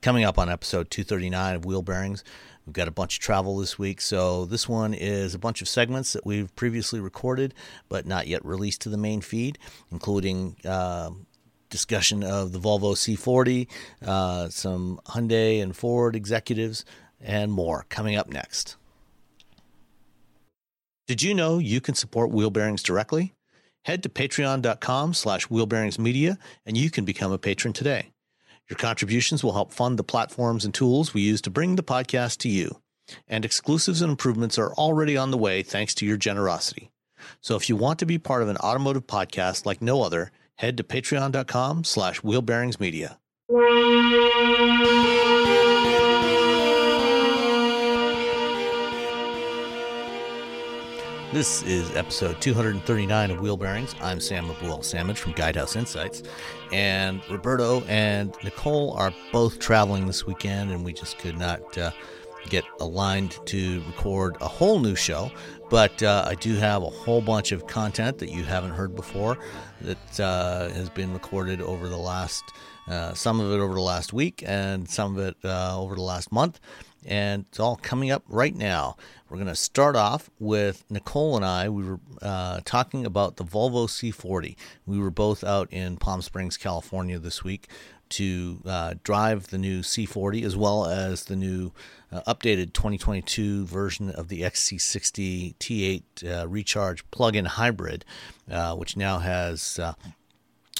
Coming up on episode 239 of Wheel Bearings, we've got a bunch of travel this week. So, this one is a bunch of segments that we've previously recorded but not yet released to the main feed, including uh, discussion of the Volvo C40, uh, some Hyundai and Ford executives, and more coming up next. Did you know you can support Wheel Bearings directly? Head to patreon.com slash wheelbearingsmedia and you can become a patron today. Your contributions will help fund the platforms and tools we use to bring the podcast to you. And exclusives and improvements are already on the way thanks to your generosity. So if you want to be part of an automotive podcast like no other, head to patreon.com slash wheelbearingsmedia. This is episode 239 of Wheel Bearings. I'm Sam Abuelsamid from Guidehouse Insights. And Roberto and Nicole are both traveling this weekend, and we just could not uh, get aligned to record a whole new show. But uh, I do have a whole bunch of content that you haven't heard before that uh, has been recorded over the last, uh, some of it over the last week, and some of it uh, over the last month and it's all coming up right now. We're going to start off with Nicole and I. We were uh, talking about the Volvo C40. We were both out in Palm Springs, California this week to uh, drive the new C40 as well as the new uh, updated 2022 version of the XC60 T8 uh, Recharge plug-in hybrid, uh, which now has uh,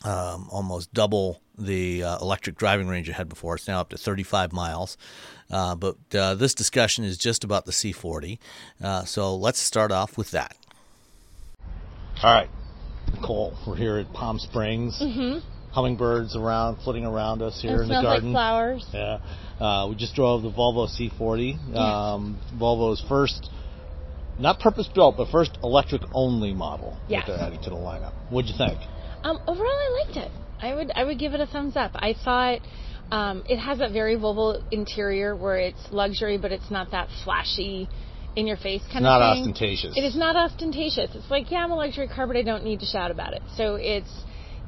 um, almost double the uh, electric driving range it had before. It's now up to 35 miles. Uh, but uh, this discussion is just about the C40. Uh, so let's start off with that. All right, Nicole, we're here at Palm Springs. Mm-hmm. Hummingbirds around, flitting around us here It in the smells garden. like flowers. Yeah, uh, we just drove the Volvo C40. Um, Volvo's first, not purpose-built, but first electric-only model Yes. that they're adding to the lineup. What'd you think? Um, overall, I liked it. I would I would give it a thumbs up. I thought um, it has that very Volvo interior where it's luxury, but it's not that flashy, in your face kind Not of thing. Not ostentatious. It is not ostentatious. It's like yeah, I'm a luxury car, but I don't need to shout about it. So it's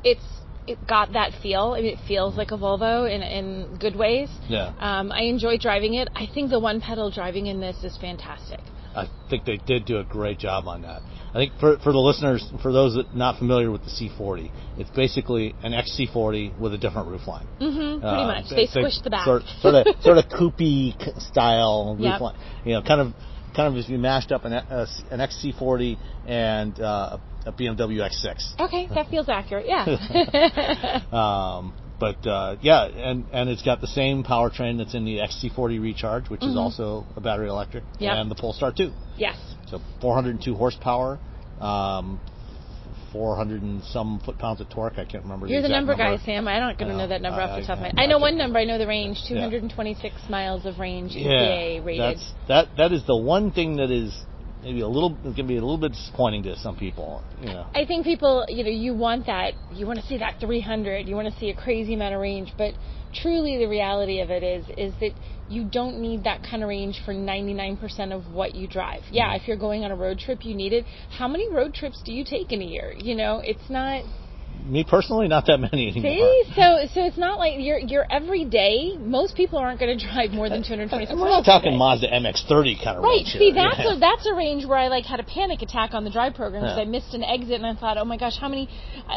it's it got that feel. I mean, it feels like a Volvo in in good ways. Yeah. Um, I enjoy driving it. I think the one pedal driving in this is fantastic. I think they did do a great job on that. I think for for the listeners, for those that not familiar with the C40, it's basically an XC40 with a different roofline. Mm-hmm, pretty Uh, much. They like squished the back. Sort, sort of sort of coupé style Yep. roofline. You know, kind of kind of if you mashed up an a, an XC40 and uh, a BMW X6. Okay, that feels accurate. Yeah. Um, but uh, yeah, and and it's got the same powertrain that's in the XC40 Recharge, which is also a battery electric, Mm-hmm. Yep. and the Polestar 2. yes. So 402 horsepower, um, 400 and some foot pounds of torque. I can't remember. You're the exact number guy, Sam. I don't gonna I know know. that number off I- the top of my I- head. I know one number. I know the range. 226 miles of range Yeah, rated. that's that. That is the one thing that is maybe a little can be a little bit disappointing to some people. You know. I think people, you know, you want that. You want to see that 300. You want to see a crazy amount of range, but truly, the reality of it is, is that you don't need that kind of range for 99% of what you drive. Yeah, if you're going on a road trip, you need it. How many road trips do you take in a year? You know, it's not. Me personally, not that many anymore. See, so so it's not like you're you're every day. Most people aren't going to drive more than 226 And we're miles not talking. Mazda MX-30 kind of Right. See, that's Yeah. a that's a range where I like had a panic attack on the drive program because Yeah. I missed an exit and I thought, oh my gosh, how many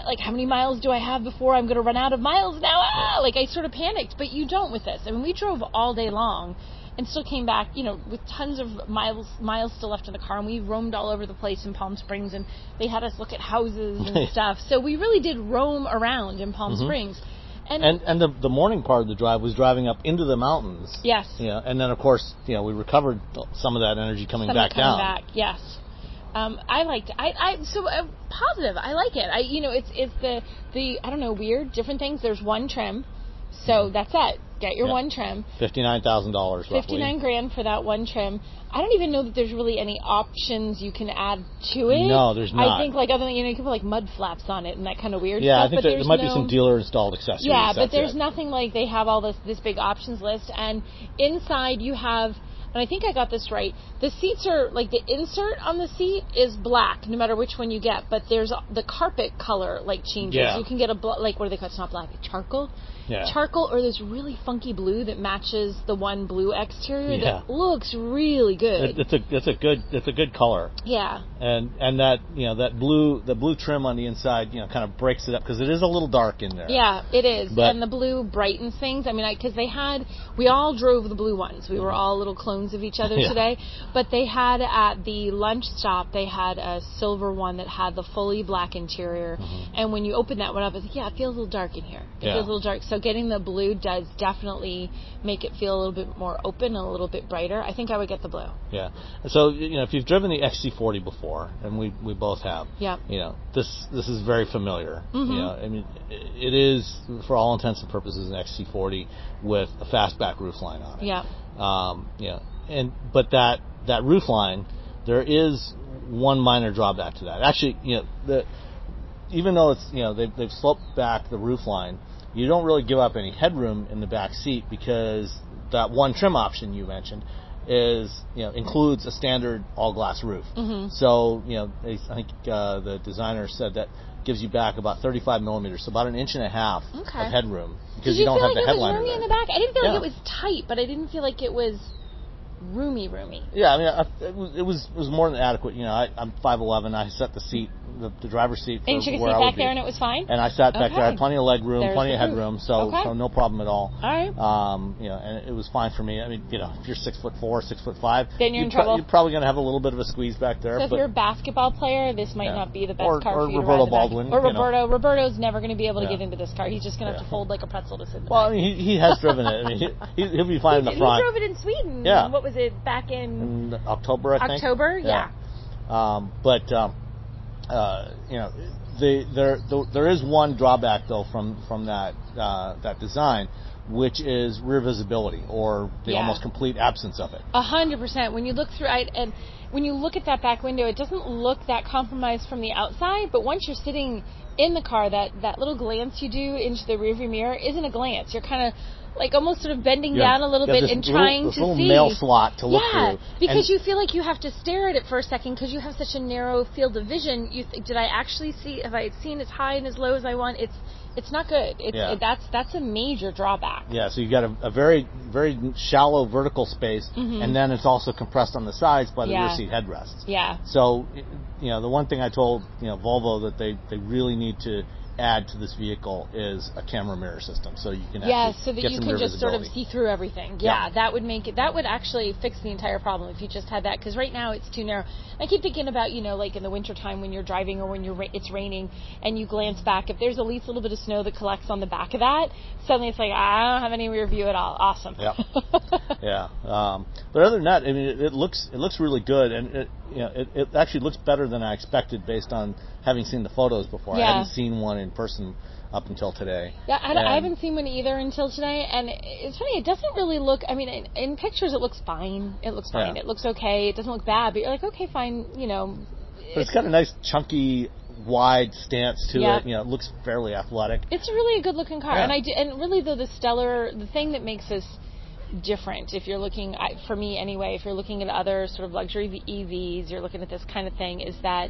like how many miles do I have before I'm going to run out of miles now? Ah! Like I sort of panicked, but you don't with this. I mean, we drove all day long and still came back, you know, with tons of miles miles still left in the car, and we roamed all over the place in Palm Springs, and they had us look at houses and stuff. So we really did roam around in Palm Springs. And, Mm-hmm. And and the the morning part of the drive was driving up into the mountains. yes, Yeah, and then of course, you know, we recovered some of that energy coming Some back coming down. back, yes. Um, I liked. I, I so uh, positive. I like it. I you know it's it's the the I don't know weird different things. There's one trim, so that's it. Get your Yeah. one trim. Fifty-nine thousand dollars. Fifty nine grand for that one trim. I don't even know that there's really any options you can add to it. No, there's not. I think like other than you know you can put like mud flaps on it and that kind of weird Yeah, stuff. I think but there, there might be no- some dealer installed accessories. yeah, but there's it. nothing like they have all this this big options list, and inside you have, and I think I got this right. The seats are like the insert on the seat is black, no matter which one you get, but there's the carpet color like changes. Yeah. You can get a bl- like what do they call it? It's not black, it's charcoal. Yeah. charcoal or this really funky blue that matches the one blue exterior Yeah. that looks really good. It, it's a it's a good it's a good color. yeah. and and that you know that blue the blue trim on the inside you know kind of breaks it up because it is a little dark in there. Yeah, it is. But- and the blue brightens things. I mean, because they had, we all drove the blue ones. We were all little clones of each other Yeah. today. But they had at the lunch stop, they had a silver one that had the fully black interior. And when you open that one up, it's like, yeah, it feels a little dark in here. It Mm-hmm. Feels a little dark. So getting the blue does definitely make it feel a little bit more open and a little bit brighter. I think I would get the blue. Yeah. So you know if you've driven the XC40 before, and we we both have. Yeah. You know this this is very familiar. Mhm. You know I mean it is for all intents and purposes an XC40 with a fastback roof line on it. Yeah. Um, you know, and but that that roofline, there is one minor drawback to that. Actually, you know, the even though it's you know they've, they've sloped back the roof line, you don't really give up any headroom in the back seat because that one trim option you mentioned is you know includes a standard all glass roof. Mhm. So you know I think uh, the designer said that gives you back about 35 millimeters, so about an inch and a half Okay. of headroom Did because you, don't have like the it was headliner roomy in the back? I didn't feel Yeah. like it was tight, but I didn't feel like it was roomy, roomy. Yeah, I mean, I, it, was, it was it was more than adequate. You know, I, I'm 5'11". I set the seat, the, the driver's seat for And you could sit back be. there and it was fine? And I sat back there. I had plenty of leg room, There's plenty of head room, so Okay. so no problem at all. All right. Um, you know, and it was fine for me. I mean, you know, if you're six foot four, six foot five, Then you're in pro- trouble. you're probably going to have a little bit of a squeeze back there. So if you're a basketball player, this might Yeah. not be the best Or- car or for you to Roberto ride the back- Baldwin, Or you know. Roberto. Roberto's never going to be able to Yeah. get into this car. He's just going to have to fold like a pretzel to sit in the well, I mean, he, he has driven it. I mean, he, he, he'll be fine in the front. he drove it in Sweden. Yeah. What was it back in in October, I think. October? Yeah. Um, but um, uh, you know, the, there the, there is one drawback though from from that uh, that design, which is rear visibility or the Yeah. almost complete absence of it. A hundred percent. When you look through, I, and when you look at that back window, it doesn't look that compromised from the outside. But once you're sitting in the car, that that little glance you do into the rearview mirror isn't a glance. You're kind of like almost sort of bending Yeah. down a little Yeah, bit and little- trying this to little see. mail slot to look yeah, through. because And- you feel like you have to stare at it for a second because you have such a narrow field of vision. You think, did I actually see? Have I seen as high and as low as I want? It's it's not good. It's Yeah. it, that's that's a major drawback. Yeah, so you've got a, a very very shallow vertical space, Mhm. and then it's also compressed on the sides by the Yeah. rear seat headrests. Yeah. So, you know, the one thing I told you know Volvo that they they really need to add to this vehicle is a camera mirror system, so you can Yeah, so that you can just sort of see through everything. Yeah, Yeah. that would make it. That would actually fix the entire problem if you just had that. Because right now it's too narrow. I keep thinking about you know like in the wintertime when you're driving or when you're ra- it's raining and you glance back. If there's at least a little bit of snow that collects on the back of that, suddenly it's like I don't have any rear view at all. Awesome. Yep. yeah. Um, but other than that, I mean, it, it looks it looks really good, and it you know it, it actually looks better than I expected based on having seen the photos before. Yeah. I hadn't seen one in person up until today. Yeah, I, I haven't seen one either until today, and it's funny. It doesn't really look. I mean, in, in pictures, it looks fine. It looks fine. Yeah. It looks okay. It doesn't look bad, but you're like, okay, fine. You know, But it's got a nice chunky, wide stance to Yeah. it. You know, it looks fairly athletic. It's really a good looking car, Yeah. and I do, and really though the stellar the thing that makes us different if you're looking I- for me anyway if you're looking at other sort of luxury EVs you're looking at this kind of thing is that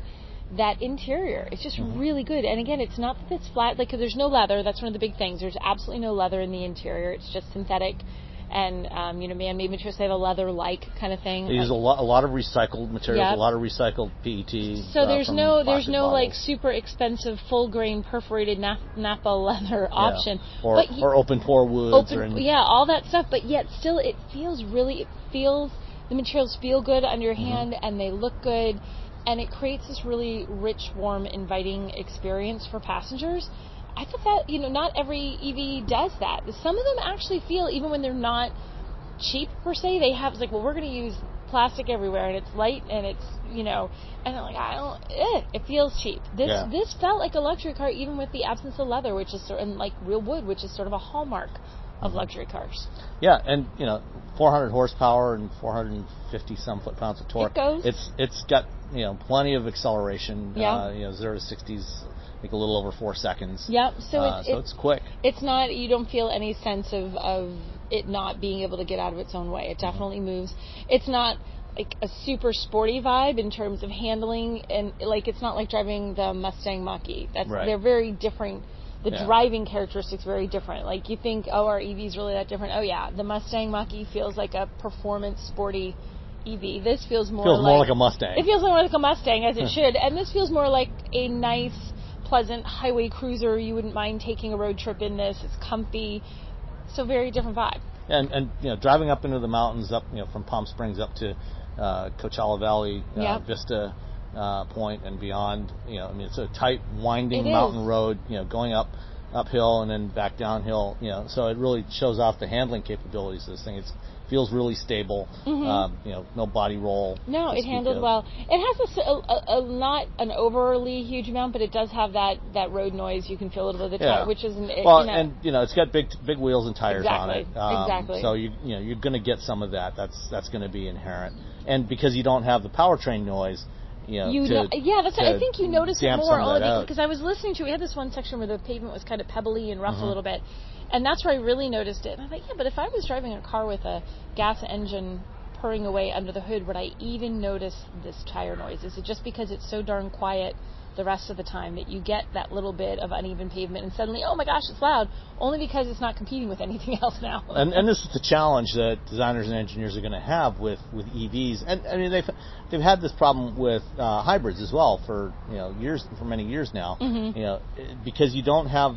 that interior It's just Mm-hmm. really good and again it's not that it's flat like 'cause there's no leather that's one of the big things there's absolutely no leather in the interior it's just synthetic and um, you know man-made materials they have a leather-like kind of thing They use a lot, a lot of recycled materials, Yep. a lot of recycled PET. So uh, there's no there's no like super expensive full grain perforated nap- Napa leather Yeah. option, or but y- or open pore woods, or open any- yeah all that stuff but yet still it feels really it feels the materials feel good under your Mm-hmm. hand and they look good and it creates this really rich warm inviting experience for passengers i thought that you know not every ev does that some of them actually feel even when they're not cheap per se they have it's like well we're going to use plastic everywhere and it's light and it's you know and I'm like I don't eh, it feels cheap this Yeah. this felt like a luxury car even with the absence of leather which is sort and like real wood which is sort of a hallmark Mm-hmm. of luxury cars Yeah, and you know, 400 horsepower and 450 some foot pounds of torque. It goes. It's it's got you know plenty of acceleration. Yeah. Uh, you know, zero to 60s, I think a little over four seconds. yep so Uh, it's, so it's it's quick. it's not you don't feel any sense of of it not being able to get out of its own way it Mm-hmm. definitely moves it's not like a super sporty vibe in terms of handling and like it's not like driving the Mustang Mach-E that's Right. they're very different the Yeah. driving characteristics very different. Like you think, oh, are EVs really that different? Oh yeah, the Mustang Mach-E feels like a performance sporty EV. This feels more Feels like more like a Mustang. it feels more like a Mustang as it should, and this feels more like a nice, pleasant highway cruiser. You wouldn't mind taking a road trip in this. It's comfy, so very different vibe. and and you know driving up into the mountains up you know from Palm Springs up to uh, Coachella Valley uh, Yep. Vista uh, Point and beyond you know I mean it's a tight winding It mountain is. road you know going up uphill and then back downhill you know so it really shows off the handling capabilities of this thing it feels really stable um, you know no body roll Mm-hmm. No, it handled of. well. It has a, a, a, not an overly huge amount, but it does have that, that road noise. You can feel a little bit of the Yeah. which isn't it, well, you know, and you know it's got big big wheels and tires on it. Exactly, exactly. So you you know you're going to get some of that. That's that's going to be inherent, and because you don't have the powertrain noise, you know. you to, know, yeah, that's. I think you notice it more only because I was listening to. We had this one section where the pavement was kind of pebbly and Mm-hmm. rough a little bit, and that's where I really noticed it. And I thought, yeah, but if I was driving a car with a gas engine purring away under the hood, would I even notice this tire noise? Is it just because it's so darn quiet? The rest of the time, that you get that little bit of uneven pavement, and suddenly, oh my gosh, it's loud. Only because it's not competing with anything else now. and, and this is the challenge that designers and engineers are going to have with, with EVs. And I mean, they've they've had this problem with uh, hybrids as well for you know years for many years now. Mm-hmm. You know, because you don't have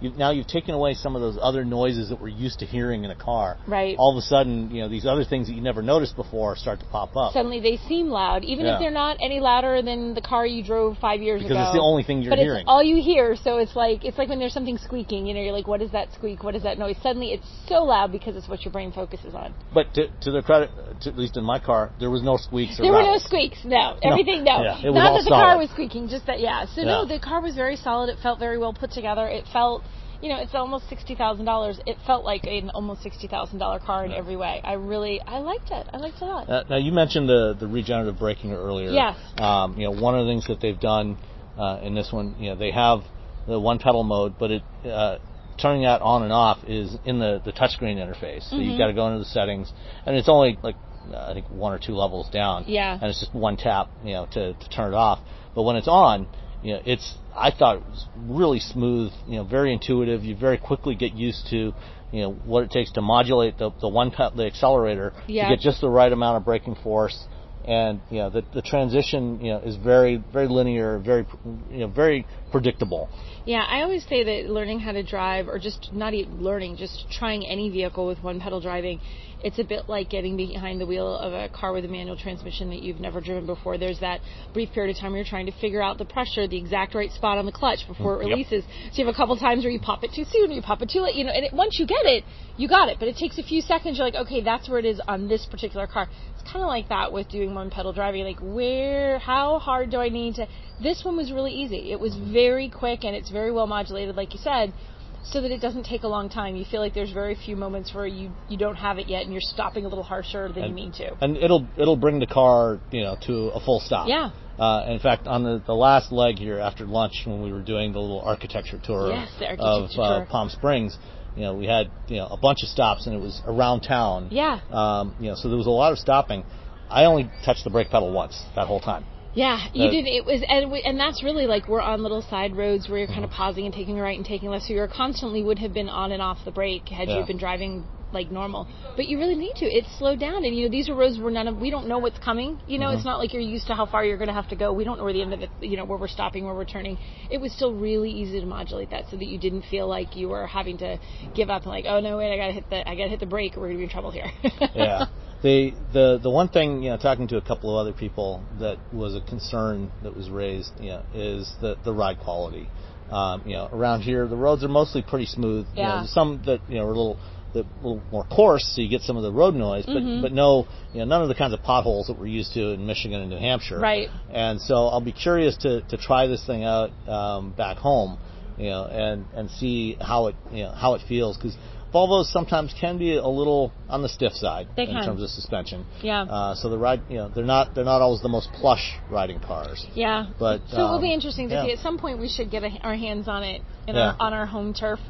you now you've taken away some of those other noises that we're used to hearing in a car. Right. All of a sudden, you know, these other things that you never noticed before start to pop up. suddenly they seem loud, even Yeah. if they're not any louder than the car you drove five years Because ago. Because it's the only thing you're but hearing. it's all you hear, so it's like it's like when there's something squeaking. You know, you're like, what is that squeak? What is that noise? Suddenly, it's so loud because it's what your brain focuses on. But to, to their credit, to, at least in my car, there was no squeaks or There were no squeaks. No, everything. No, Yeah, it was not that the car was squeaking. Just that, yeah. So no, the car was very solid. It felt very well put together. It felt. You know, it's almost sixty thousand dollars. It felt like an almost sixty thousand dollar car in every way. I really, I liked it. I liked it a lot. Uh, now you mentioned the the regenerative braking earlier. Yes. Um, you know, one of the things that they've done uh, in this one, you know, they have the one pedal mode, but it uh, turning that on and off is in the the touchscreen interface. So Mm-hmm. you've got to go into the settings, and it's only like uh, I think one or two levels down. Yeah. And it's just one tap, you know, to to turn it off. But when it's on, you know, it's I thought it was really smooth, you know, very intuitive. You very quickly get used to, you know, what it takes to modulate the the one the accelerator Yeah. to get just the right amount of braking force. And you know the the transition you know is very very linear, very you know very predictable. Yeah, I always say that learning how to drive, or just not even learning, just trying any vehicle with one pedal driving, it's a bit like getting behind the wheel of a car with a manual transmission that you've never driven before. There's that brief period of time where you're trying to figure out the pressure, the exact right spot on the clutch before it mm, Yep. releases. So you have a couple times where you pop it too soon, or you pop it too late, you know, and it, once you get it, you got it. But it takes a few seconds. You're like, okay, that's where it is on this particular car. It's kind of like that with doing one pedal driving. Like, where, how hard do I need to? This one was really easy. It was very quick and it's very well modulated, like you said, so that it doesn't take a long time. You feel like there's very few moments where you you don't have it yet and you're stopping a little harsher than you mean to. and it'll it'll bring the car you know to a full stop. Yeah. Uh, in fact, on the, the last leg here after lunch, when we were doing the little architecture tour Yes, the of architecture uh. Palm Springs, you know, we had you know a bunch of stops, and it was around town. Yeah. Um, you know, so there was a lot of stopping. I only touched the brake pedal once that whole time. Yeah, you Uh, did. It was, and we, and that's really like we're on little side roads where you're kind of Uh-huh. pausing and taking a right and taking left. So you're constantly would have been on and off the brake had Yeah. you been driving like normal. But you really need to. It's slowed down, and you know these are roads where none of we don't know what's coming. You know, Uh-huh. it's not like you're used to how far you're going to have to go. We don't know where the end of it. You know, where we're stopping, where we're turning. It was still really easy to modulate that so that you didn't feel like you were having to give up and like, oh no, wait, I got to hit the, I got to hit the brake, or we're going to be in trouble here. yeah. The the the one thing you know, talking to a couple of other people that was a concern that was raised, you know, is the the ride quality. Um, you know, around here the roads are mostly pretty smooth. You know, Yeah. some that you know are a little the little more coarse, so you get some of the road noise, but Mm-hmm. but no, you know, none of the kinds of potholes that we're used to in Michigan and New Hampshire. Right. And so I'll be curious to to try this thing out um, back home, you know, and and see how it you know how it feels because. Volvos sometimes can be a little on the stiff side They in can. terms of suspension. Yeah. Uh, so the ride, you know, they're not they're not always the most plush riding cars. Yeah. But, so it will um, be interesting to yeah. see. At some point, we should get a, our hands on it in Yeah. our, on our home turf,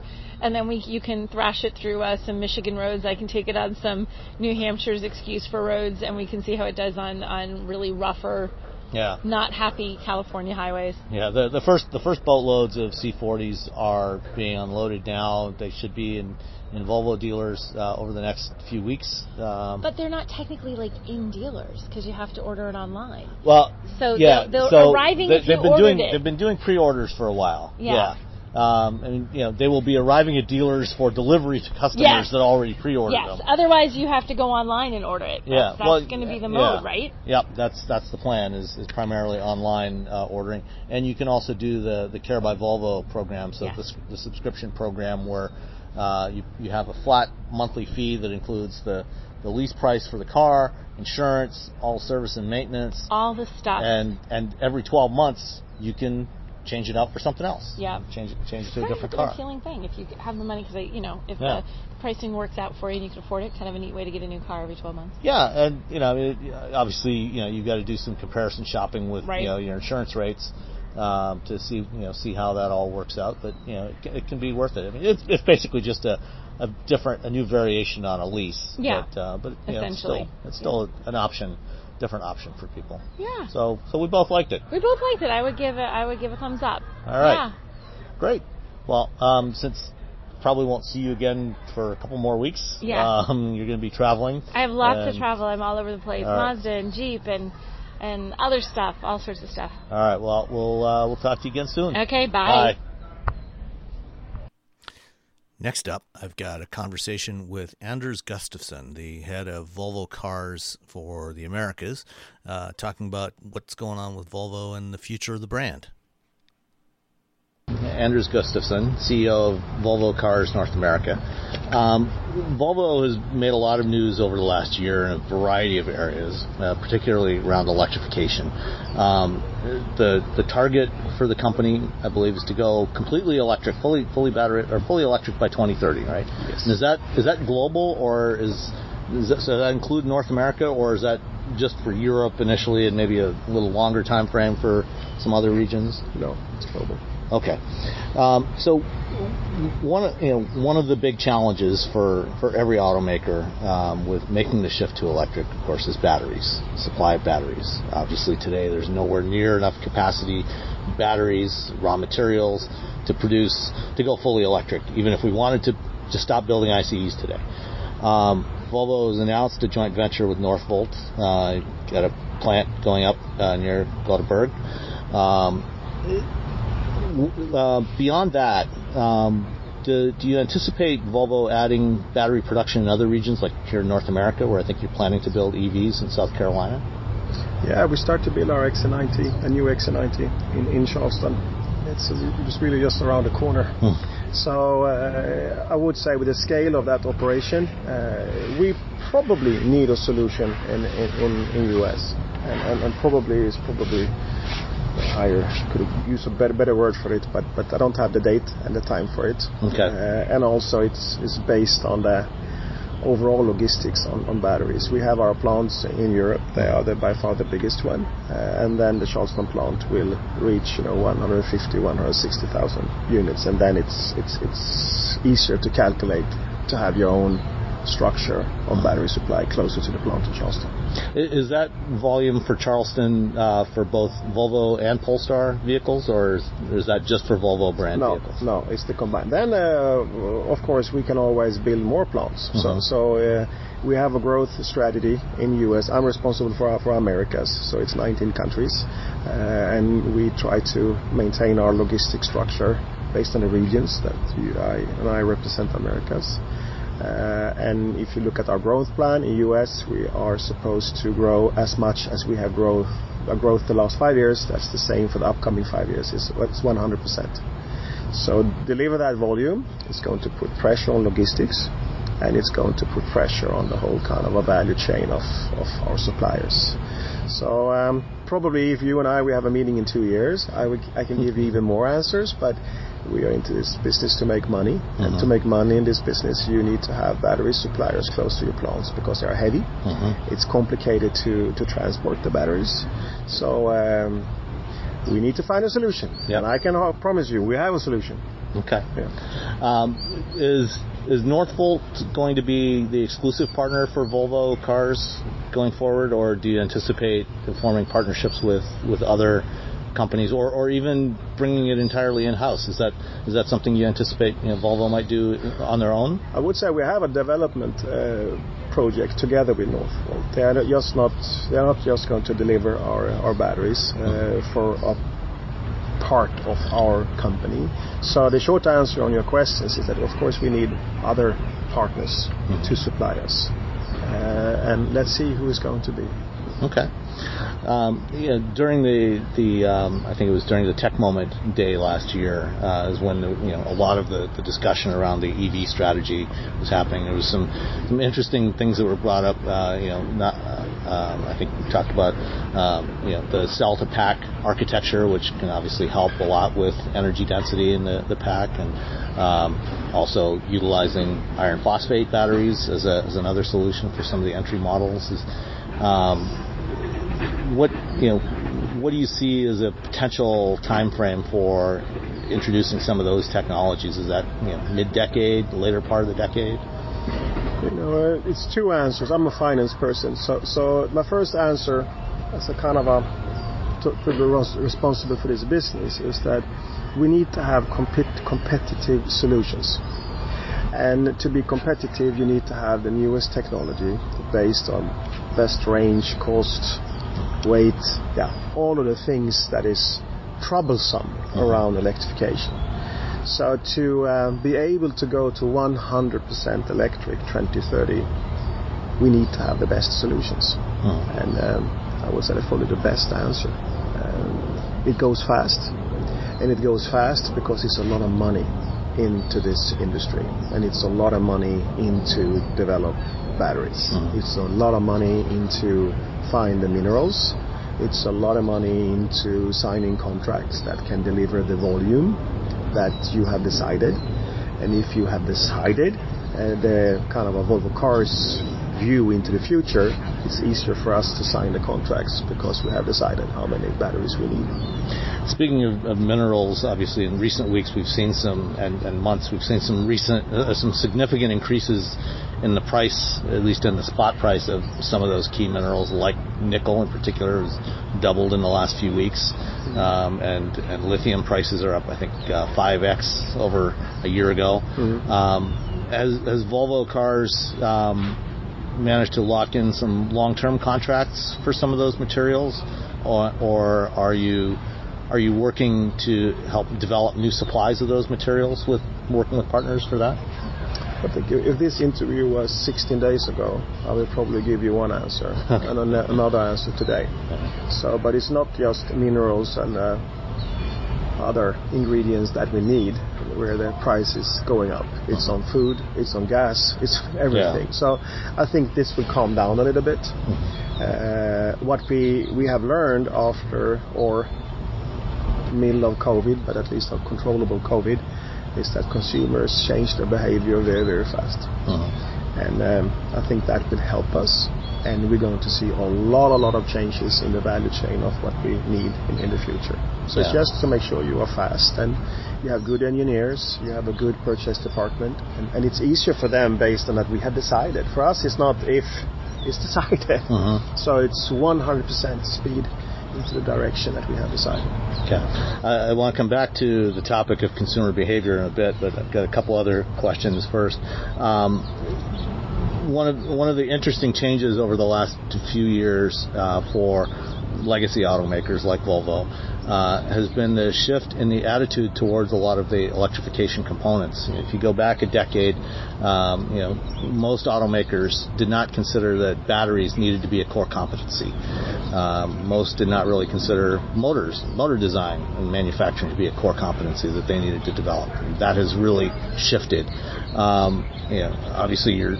and then we you can thrash it through uh, some Michigan roads. I can take it on some New Hampshire's excuse for roads, and we can see how it does on on really rougher Yeah. not happy California highways. Yeah, the the first the first boatloads of C40s are being unloaded now. They should be in in Volvo dealers uh, over the next few weeks. Um, But they're not technically like in dealers because you have to order it online. well, So yeah, they're, so arriving they, have been doing it. they've been doing pre-orders for a while. Yeah. Um, and you know they will be arriving at dealers for delivery to customers Yes. that already pre-ordered yes. them. Otherwise, you have to go online and order it. That's, Yeah, that's well, going to be the yeah. mode, right? Yep, that's that's the plan is, is primarily online uh, ordering, and you can also do the the Care by Volvo program, so Yes. the, the subscription program where uh, you you have a flat monthly fee that includes the the lease price for the car, insurance, all service and maintenance, All the stuff. and and every 12 months you can change it out for something else. Yeah. change it change it to a different it's an car. appealing thing if you have the money because you know if Yeah. the pricing works out for you and you can afford it. Kind of a neat way to get a new car every 12 months. Yeah, and you know, it, obviously, you know, you've got to do some comparison shopping with Right. you know your insurance rates um, to see you know see how that all works out. But you know, it, can- it can be worth it. I mean, it's, it's basically just a, a different, a new variation on a lease. Yeah. But, uh, but you know, it's still, it's still an option, different option for people. Yeah. So, so we both liked it. We both liked it. I would give it. I would give a thumbs up. All right. Yeah. Great. Well, um, since probably won't see you again for a couple more weeks. Yeah. Um, you're going to be traveling. I have lots and- to travel. I'm all over the place. Right. Mazda and Jeep and and other stuff, all sorts of stuff. All right. Well, we'll uh, we'll talk to you again soon. Okay, bye. Bye. Next up, I've got a conversation with Anders Gustafsson, the head of Volvo Cars for the Americas, uh, talking about what's going on with Volvo and the future of the brand. Anders Gustafsson, CEO of Volvo Cars North America. Um, Volvo has made a lot of news over the last year in a variety of areas, uh, particularly around electrification. Um, the the target for the company, I believe, is to go completely electric, fully fully battery or fully electric by 2030, right? Yes. And is that is that global or is that, so does that include North America or is that just for Europe initially and maybe a little longer time frame for some other regions? No, it's global. Okay. Um, so one of, you know one of the big challenges for, for every automaker um, with making the shift to electric, of course, is batteries, supply of batteries. Obviously, today there's nowhere near enough capacity, batteries, raw materials to produce to go fully electric. Even if we wanted to to stop building ICEs today. Um, Volvo has announced a joint venture with Northvolt. Uh, got a plant going up uh, near Gothenburg. Um, uh, beyond that, um, do, do you anticipate Volvo adding battery production in other regions, like here in North America, where I think you're planning to build EVs in South Carolina? Yeah, we start to build our XC90, a new XC90 in, in Charleston. It's, it's really just around the corner. Hmm. So uh, I would say with the scale of that operation, uh, we probably need a solution in in, in, in US, and, and, and probably is probably higher. Could use a better better word for it, but but I don't have the date and the time for it. Okay. Uh, and also it's it's based on the overall logistics on, on batteries. We have our plants in Europe; they are the, by far the biggest one, uh, and then the Charleston plant will reach you know 150, 160,000 units, and then it's it's it's easier to calculate to have your own structure of battery supply closer to the plant in Charleston. Is that volume for Charleston uh, for both Volvo and Polestar vehicles, or is, or is that just for Volvo brand No, vehicles? no, it's the combined. Then, uh, of course, we can always build more plants. So, Mhm. so uh, we have a growth strategy in US. I'm responsible for for Americas, so it's 19 countries, uh, and we try to maintain our logistic structure based on the regions that you, I and I represent Americas. Uh, and if you look at our growth plan in US, we are supposed to grow as much as we have growth our growth the last five years. That's the same for the upcoming five years. It's, it's 100 percent. So deliver that volume is going to put pressure on logistics and it's going to put pressure on the whole kind of a value chain of, of our suppliers. So um, probably if you and I we have a meeting in two years, I, would, I can give you even more answers. But we are into this business to make money, and to make money in this business, you need to have battery suppliers close to your plants because they are heavy. Mhm. It's complicated to, to transport the batteries. So um, we need to find a solution, Yep. and I can promise you we have a solution. Okay. Yeah. Um, is is Northvolt going to be the exclusive partner for Volvo cars going forward, or do you anticipate forming partnerships with, with other companies, or, or even bringing it entirely in house? Is that is that something you anticipate you know, Volvo might do on their own? I would say we have a development uh, project together with Northvolt. They are just not they are not just going to deliver our our batteries uh, for a part of our company. So the short answer on your questions is that of course we need other partners mm-hmm. to supply us, uh, and let's see who is going to be. Okay. Um, yeah, during the the um, I think it was during the Tech Moment Day last year uh, is when the, you know a lot of the, the discussion around the EV strategy was happening. There was some some interesting things that were brought up. Uh, you know, not, uh, um, I think we talked about um, you know the cell to pack architecture, which can obviously help a lot with energy density in the, the pack, and um, also utilizing iron phosphate batteries as, a, as another solution for some of the entry models. Is, um, what you know, what do you see as a potential time frame for introducing some of those technologies? Is that you know, mid-decade, the later part of the decade? You know, uh, it's two answers. I'm a finance person, so so my first answer, as a kind of a to, to be responsible for this business, is that we need to have compet- competitive solutions. And to be competitive, you need to have the newest technology based on best range, cost, weight, yeah, all of the things that is troublesome mm-hmm. around electrification. So to uh, be able to go to 100% electric 2030, we need to have the best solutions. Mm. And um, I would say that's probably the best answer. Um, it goes fast, and it goes fast because it's a lot of money into this industry, and it's a lot of money into develop batteries. Mm. It's a lot of money into find the minerals. It's a lot of money into signing contracts that can deliver the volume that you have decided. And if you have decided uh, the kind of a Volvo Cars view into the future, it's easier for us to sign the contracts because we have decided how many batteries we need. Speaking of, of minerals, obviously in recent weeks we've seen some, and, and months we've seen some recent, uh, some significant increases in the price, at least in the spot price of some of those key minerals, like nickel in particular, has doubled in the last few weeks, um, and and lithium prices are up, I think, uh, 5x over a year ago. Mm-hmm. Um, has, has Volvo cars um, managed to lock in some long-term contracts for some of those materials, or, or are you are you working to help develop new supplies of those materials with working with partners for that? I think if this interview was 16 days ago, I would probably give you one answer and another answer today. So, but it's not just minerals and uh, other ingredients that we need where the price is going up. It's on food, it's on gas, it's everything. Yeah. So I think this will calm down a little bit. Mm-hmm. Uh, what we we have learned after or middle of COVID, but at least of controllable COVID, is that consumers change their behavior very, very fast. Uh-huh. And um, I think that will help us. And we're going to see a lot, a lot of changes in the value chain of what we need in, in the future. So yeah. it's just to make sure you are fast and you have good engineers, you have a good purchase department, and, and it's easier for them based on that we have decided. For us, it's not if, it's decided. Uh-huh. So it's 100% speed into the direction that we have decided. Okay. I, I want to come back to the topic of consumer behavior in a bit, but I've got a couple other questions first. Um, one of one of the interesting changes over the last few years uh, for legacy automakers like Volvo uh, has been the shift in the attitude towards a lot of the electrification components. If you go back a decade, um, you know, most automakers did not consider that batteries needed to be a core competency. Um, most did not really consider motors, motor design and manufacturing to be a core competency that they needed to develop. That has really shifted. Um, you know, obviously, you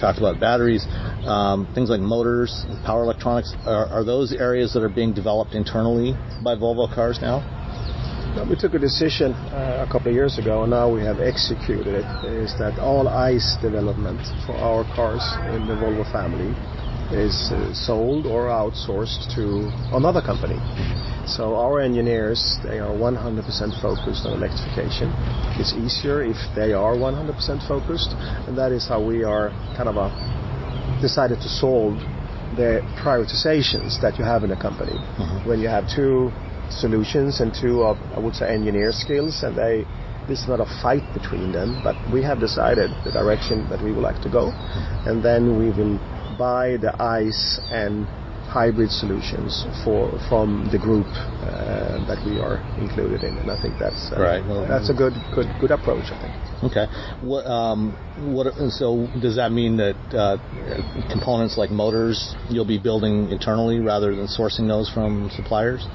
talked about batteries, um, things like motors, power electronics. Are, are those areas that are being developed internally by Volvo? Cars now? we took a decision uh, a couple of years ago, and now we have executed it. Is that all ICE development for our cars in the Volvo family is uh, sold or outsourced to another company. So our engineers, they are 100% focused on electrification. It's easier if they are 100% focused, and that is how we are kind of a, decided to solve the prioritizations that you have in a company. Mm-hmm. When you have two solutions and two of, I would say, engineer skills, and they this is not a fight between them, but we have decided the direction that we would like to go, and then we will buy the ICE and hybrid solutions for from the group uh, that we are included in, and I think that's uh, right. Well, that's a good good good approach. I think. Okay. What um, what so does that mean that uh, components like motors you'll be building internally rather than sourcing those from suppliers?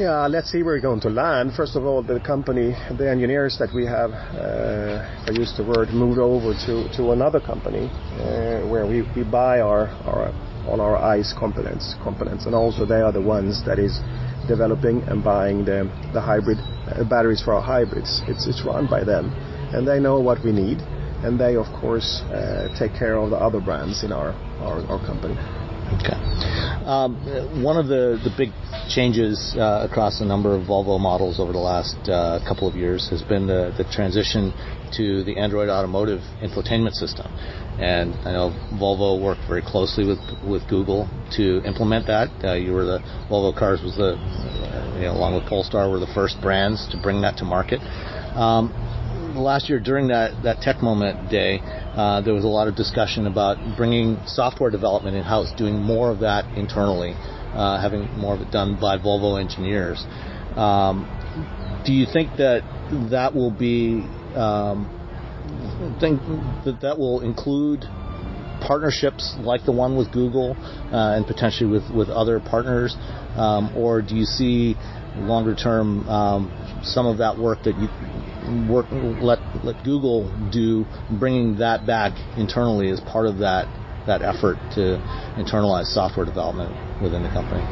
Yeah, let's see where we're going to land. First of all, the company, the engineers that we have, uh, I use the word, moved over to, to another company uh, where we, we buy our, our all our ICE components, components, and also they are the ones that is developing and buying the the hybrid uh, batteries for our hybrids. It's it's run by them, and they know what we need, and they of course uh, take care of the other brands in our our, our company. Okay. Um, one of the, the big changes uh, across a number of Volvo models over the last uh, couple of years has been the, the transition to the Android Automotive infotainment system. And I know Volvo worked very closely with with Google to implement that. Uh, you were the Volvo cars was the uh, you know, along with Polestar were the first brands to bring that to market. Um, last year during that, that Tech Moment day, uh, there was a lot of discussion about bringing software development in house, doing more of that internally, uh, having more of it done by Volvo engineers. Um, do you think that that will be um, think that that will include partnerships like the one with Google uh, and potentially with, with other partners? Um, or do you see longer term um, some of that work that you work let let Google do, bringing that back internally as part of that that effort to internalize software development within the company?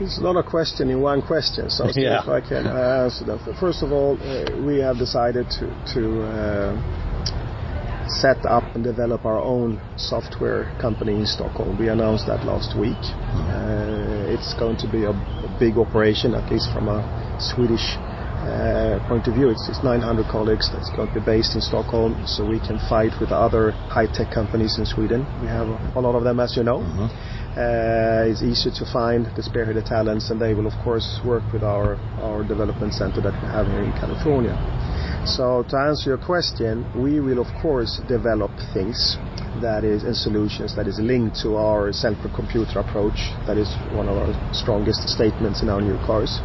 It's not a question in one question, so yeah. if I can answer that. First of all, uh, we have decided to to uh, set up and develop our own software company in Stockholm. We announced that last week. Uh, it's going to be a, a, big operation, at least from a Swedish uh, point of view. It's, it's 900 colleagues that's going to be based in Stockholm, so we can fight with other high-tech companies in Sweden. We have a, a lot of them, as you know. Mm-hmm. Uh, it's easier to find the spearheaded talents, and they will, of course, work with our, our development center that we have here in California. So, to answer your question, we will, of course, develop things that is and solutions that is linked to our central computer approach. That is one of our strongest statements in our new cars.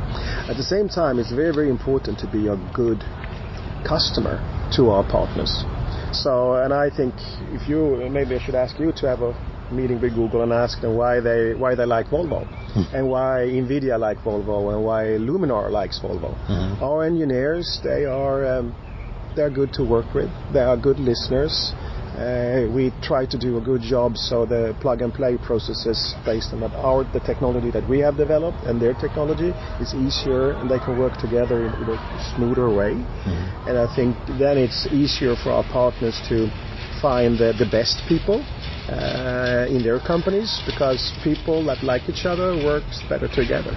At the same time, it's very, very important to be a good customer to our partners. So, and I think if you maybe I should ask you to have a meeting with Google and ask them why they why they like Volvo mm. and why Nvidia like Volvo and why Luminar likes Volvo. Mm-hmm. Our engineers they are um, they're good to work with. They are good listeners. Uh, we try to do a good job so the plug and play processes based on our the technology that we have developed and their technology is easier and they can work together in, in a smoother way. Mm-hmm. And I think then it's easier for our partners to find the, the best people uh, in their companies because people that like each other works better together.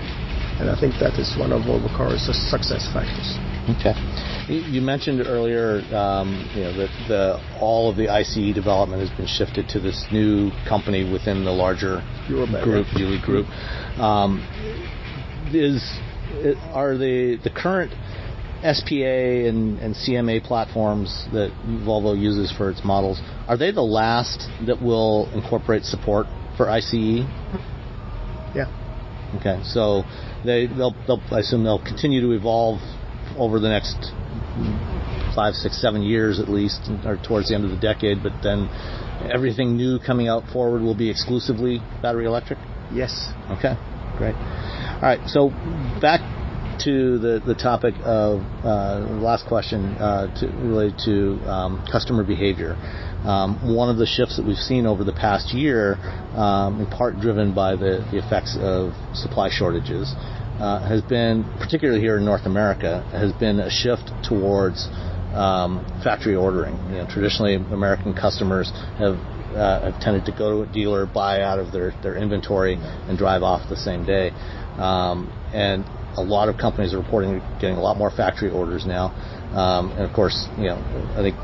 And I think that is one of Volvo Cars' success factors. Okay. You mentioned earlier, um, you know, that the, all of the ICE development has been shifted to this new company within the larger group, Geely Group. Um, is are the the current SPA and, and CMA platforms that Volvo uses for its models are they the last that will incorporate support for ICE? Yeah. Okay, so they they'll, they'll I assume they'll continue to evolve over the next five, six, seven years at least, or towards the end of the decade. But then everything new coming out forward will be exclusively battery electric. Yes. Okay. Great. All right. So back to the, the topic of uh, last question uh, to, related to um, customer behavior. Um, one of the shifts that we've seen over the past year, um, in part driven by the, the effects of supply shortages, uh, has been, particularly here in North America, has been a shift towards um, factory ordering. You know, traditionally, American customers have uh, have tended to go to a dealer, buy out of their, their inventory, and drive off the same day. Um, and a lot of companies are reporting getting a lot more factory orders now. Um, and of course, you know, I think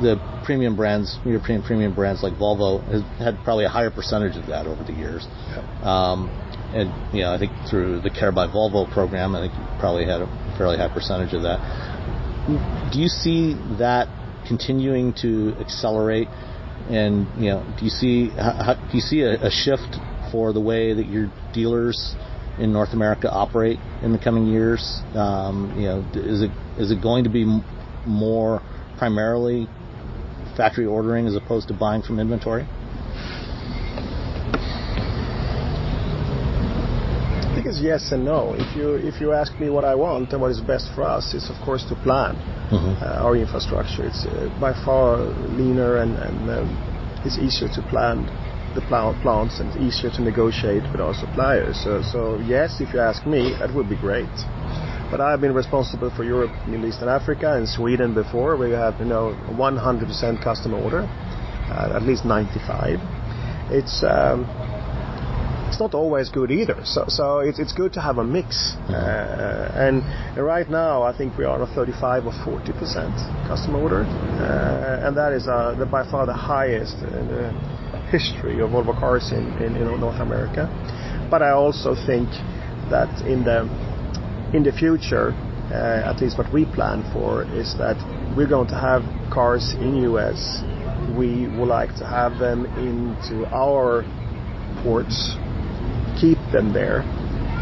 the premium brands, European premium brands like Volvo, has had probably a higher percentage of that over the years. Um, and you know, I think through the Care by Volvo program, I think you probably had a fairly high percentage of that. Do you see that continuing to accelerate? And you know, do you see how, do you see a, a shift for the way that your dealers in North America operate in the coming years? Um, you know, is it is it going to be more primarily factory ordering as opposed to buying from inventory? I think it's yes and no. If you if you ask me what I want and what is best for us, it's of course to plan mm-hmm. uh, our infrastructure. It's uh, by far leaner and, and um, it's easier to plan the plants and it's easier to negotiate with our suppliers. So, so yes, if you ask me, that would be great. But I've been responsible for Europe, Middle East and Africa and Sweden before, where you have you know 100% customer order, uh, at least 95. It's um, not always good either. So, so it's, it's good to have a mix. Uh, and right now, I think we are at 35 or 40 percent customer order, uh, and that is uh, the, by far the highest in the history of Volvo cars in, in, in North America. But I also think that in the in the future, uh, at least what we plan for is that we're going to have cars in US. We would like to have them into our ports, keep them there,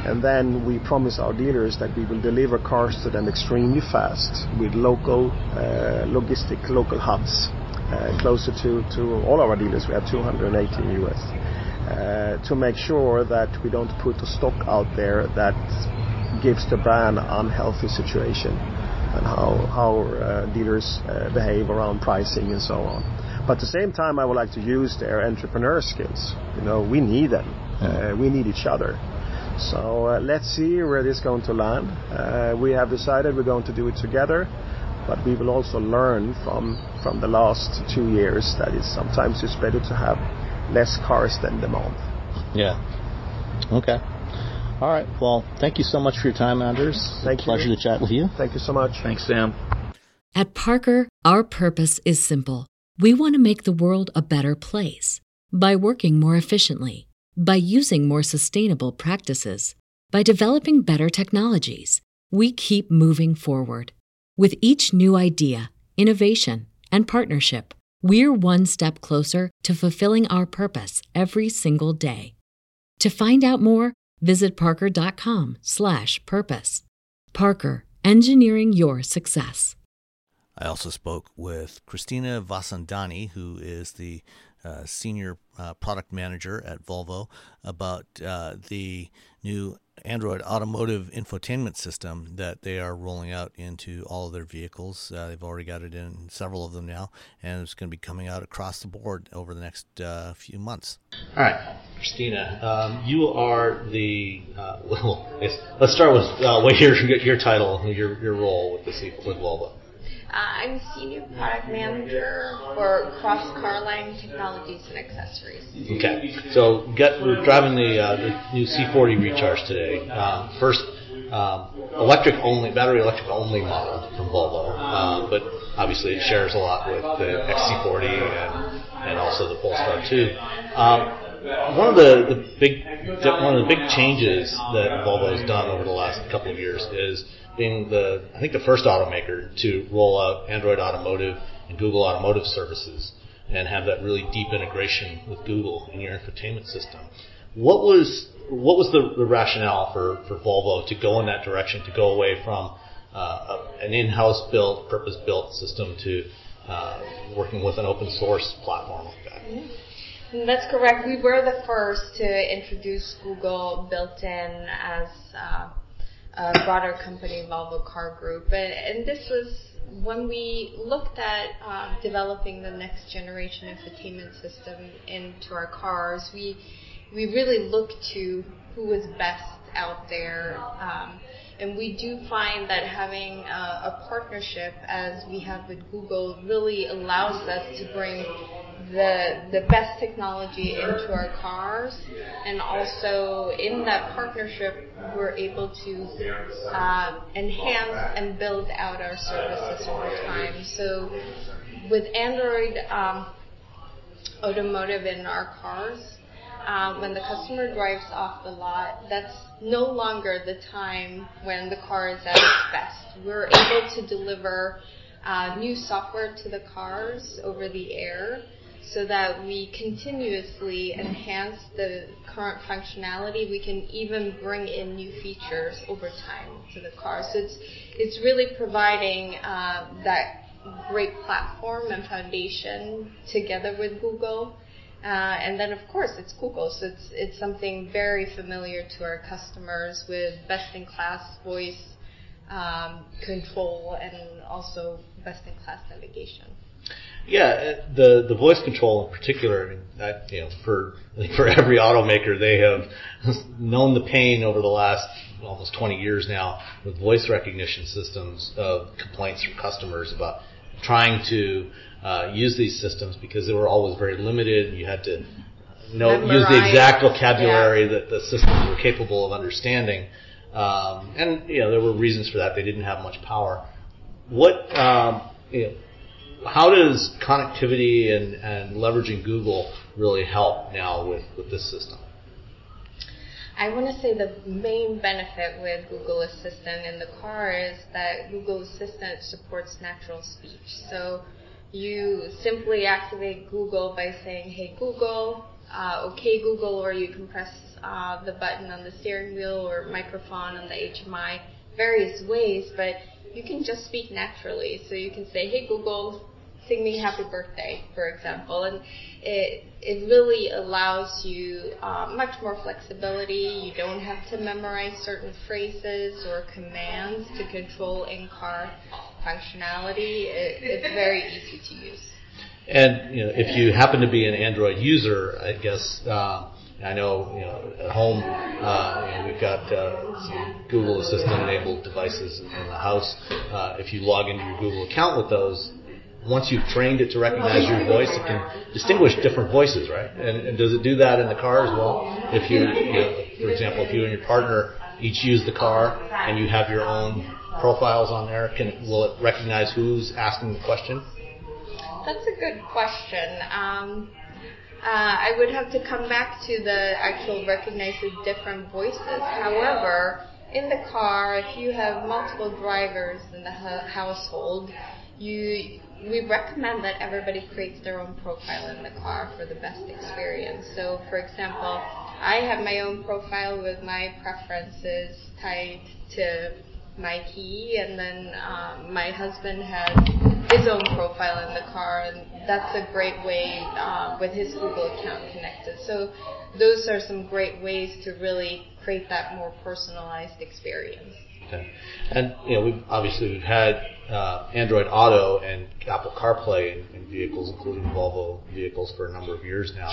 and then we promise our dealers that we will deliver cars to them extremely fast with local uh, logistic local hubs uh, closer to, to all our dealers. We have 280 in the US. Uh, to make sure that we don't put a stock out there that gives the brand an unhealthy situation and how, how uh, dealers uh, behave around pricing and so on. But at the same time, I would like to use their entrepreneur skills. You know, we need them. Uh, we need each other. So uh, let's see where this is going to land. Uh, we have decided we're going to do it together, but we will also learn from from the last two years that it's sometimes it's better to have less cars than demand. Yeah. Okay. All right. Well, thank you so much for your time, Anders. Thank you. Pleasure to chat with you. Thank you so much. Thanks, Sam. At Parker, our purpose is simple. We want to make the world a better place by working more efficiently, by using more sustainable practices, by developing better technologies. We keep moving forward. With each new idea, innovation, and partnership, we're one step closer to fulfilling our purpose every single day. To find out more, visit parker.com/purpose. Parker, engineering your success. I also spoke with Christina Vasandani, who is the uh, senior uh, product manager at Volvo, about uh, the new Android automotive infotainment system that they are rolling out into all of their vehicles. Uh, they've already got it in several of them now, and it's going to be coming out across the board over the next uh, few months. All right, Christina, um, you are the uh, well. Let's start with what your your title, your your role with the with Volvo. Uh, I'm Senior Product Manager for Cross Car Line Technologies and Accessories. Okay, so get, we're driving the, uh, the new C40 Recharge today. Um, first, um, electric only, battery electric only model from Volvo, uh, but obviously it shares a lot with the XC40 and, and also the Polestar 2. Um, one of the, the big one of the big changes that Volvo has done over the last couple of years is being the I think the first automaker to roll out Android Automotive and Google Automotive services and have that really deep integration with Google in your infotainment system. What was what was the, the rationale for, for Volvo to go in that direction, to go away from uh, an in-house built, purpose-built system to uh, working with an open source platform like that? Mm-hmm. That's correct. We were the first to introduce Google built-in as uh, a broader company, Volvo Car Group. And, this was when we looked at uh, developing the next generation infotainment system into our cars, we we really looked to who was best out there. Um, and we do find that having a, a partnership as we have with Google really allows us to bring the the best technology into our cars, and also in that partnership, we're able to uh, enhance and build out our services over time. So with Android um, Automotive in our cars, um, when the customer drives off the lot, that's no longer the time when the car is at its best. We're able to deliver uh, new software to the cars over the air so that we continuously enhance the current functionality. We can even bring in new features over time to the car. So it's it's really providing uh, that great platform and foundation together with Google. Uh, and then of course it's Google, so it's it's something very familiar to our customers with best-in-class voice um, control and also best-in-class navigation. Yeah, uh, the the voice control in particular. I mean, that, you know, for for every automaker, they have known the pain over the last almost 20 years now with voice recognition systems of complaints from customers about trying to uh, use these systems because they were always very limited. You had to know use the exact vocabulary yeah. that the systems were capable of understanding. Um, and you know there were reasons for that. They didn't have much power. What um, you know, how does connectivity and, and leveraging Google really help now with, with this system? I want to say the main benefit with Google Assistant in the car is that Google Assistant supports natural speech. So you simply activate Google by saying, "Hey Google," uh, "Okay Google," or you can press uh, the button on the steering wheel or microphone on the HMI, various ways. But you can just speak naturally. So you can say, "Hey Google, sing me happy birthday," for example, and it it really allows you uh, much more flexibility. You don't have to memorize certain phrases or commands to control in-car functionality. It, it's very easy to use. And you know, if you happen to be an Android user, I guess uh, I know you know at home uh, you know, we've got uh, Google Assistant enabled devices in the house. Uh, if you log into your Google account with those, once you've trained it to recognize your voice, it can distinguish different voices, right? And, and does it do that in the car as well? If you, you know, for example, if you and your partner each use the car and you have your own profiles on there, can will it recognize who's asking the question? That's a good question. Um, uh, I would have to come back to the actual recognizes different voices. However, in the car, if you have multiple drivers in the household, you we recommend that everybody creates their own profile in the car for the best experience. So, for example, I have my own profile with my preferences tied to my key, and then um, my husband has his own profile in the car, and that's a great way uh, with his Google account connected. So, those are some great ways to really create that more personalized experience. Okay. And you know, we've obviously we've had uh, Android Auto and Apple CarPlay in, in, vehicles, including Volvo vehicles, for a number of years now.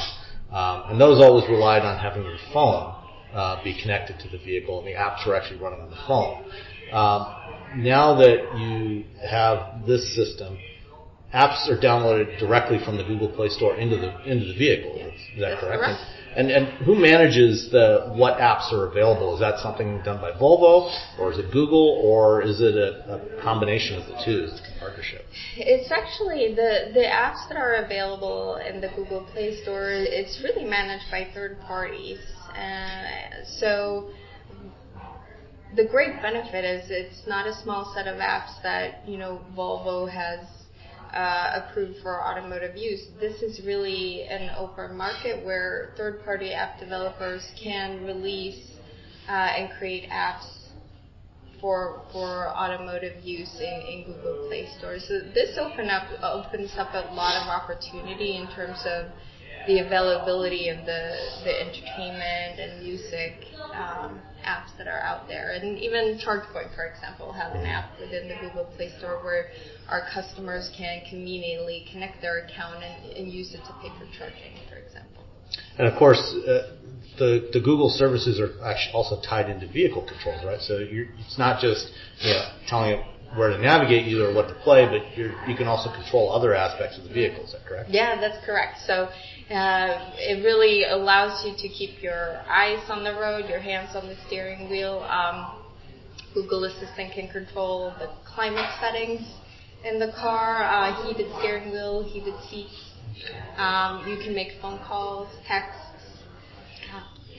Um, and those always relied on having your phone uh, be connected to the vehicle, and the apps were actually running on the phone. Um, now that you have this system, apps are downloaded directly from the Google Play Store into the into the vehicle. Is that correct? correct. And, and who manages the what apps are available? Is that something done by Volvo, or is it Google, or is it a, a combination of the two? partnership? It's actually the the apps that are available in the Google Play Store. It's really managed by third parties, uh, so the great benefit is it's not a small set of apps that you know Volvo has uh, approved for automotive use. This is really an open market where third-party app developers can release uh, and create apps for for automotive use in, in Google Play Store. So this open up opens up a lot of opportunity in terms of the availability of the the entertainment and music um, apps that are out there. And even ChargePoint, for example, has an app within the Google Play Store where our customers can conveniently connect their account and, and use it to pay for charging, for example. And of course, uh, the, the Google services are actually also tied into vehicle controls, right? So it's not just you know, telling it where to navigate you or what to play, but you you can also control other aspects of the vehicle. Is that correct? Yeah, that's correct. So uh, it really allows you to keep your eyes on the road, your hands on the steering wheel. Um, Google Assistant can control the climate settings in the car, uh, heated steering wheel, heated seats. Um, you can make phone calls, texts.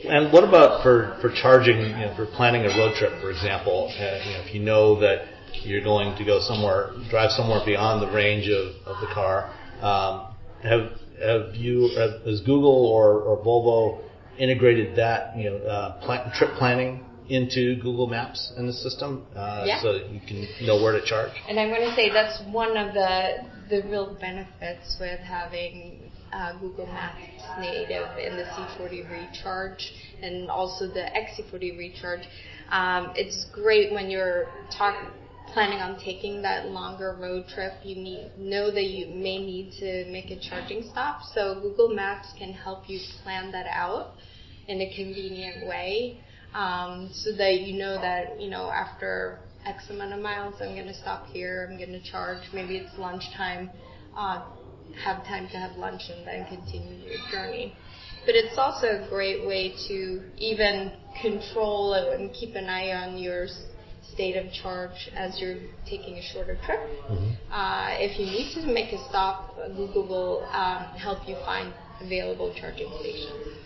And what about for, for charging, you know, for planning a road trip, for example? Uh, you know, if you know that you're going to go somewhere, drive somewhere beyond the range of, of the car, um, have have you, has Google or, or Volvo integrated that, you know, uh, plan, trip planning into Google Maps in the system, uh, Yeah. so that you can know where to charge? And I'm going to say that's one of the the real benefits with having uh, Google Maps native in the C40 Recharge and also the XC40 Recharge. Um, it's great when you're talk, planning on taking that longer road trip. You need know that you may need to make a charging stop, so Google Maps can help you plan that out in a convenient way, um, so that you know that you know after X amount of miles, I'm going to stop here. I'm going to charge. Maybe it's lunchtime. Uh, have time to have lunch and then continue your journey. But it's also a great way to even control and keep an eye on your state of charge as you're taking a shorter trip. Uh, if you need to make a stop, Google will um, help you find available charging stations.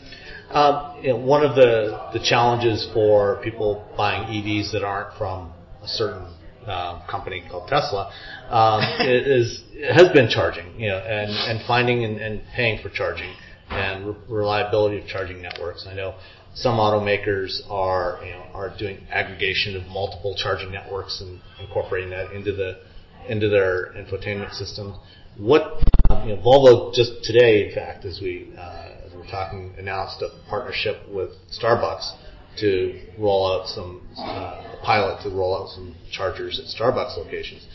Um, you know, one of the, the challenges for people buying EVs that aren't from a certain um, company called Tesla um, is has been charging, you know, and, and finding and, and paying for charging and re- reliability of charging networks. I know some automakers are you know are doing aggregation of multiple charging networks and incorporating that into the into their infotainment systems. What you know, Volvo just today, in fact, as we uh, as we're talking, announced a partnership with Starbucks to roll out some uh, a pilot to roll out some chargers at Starbucks locations.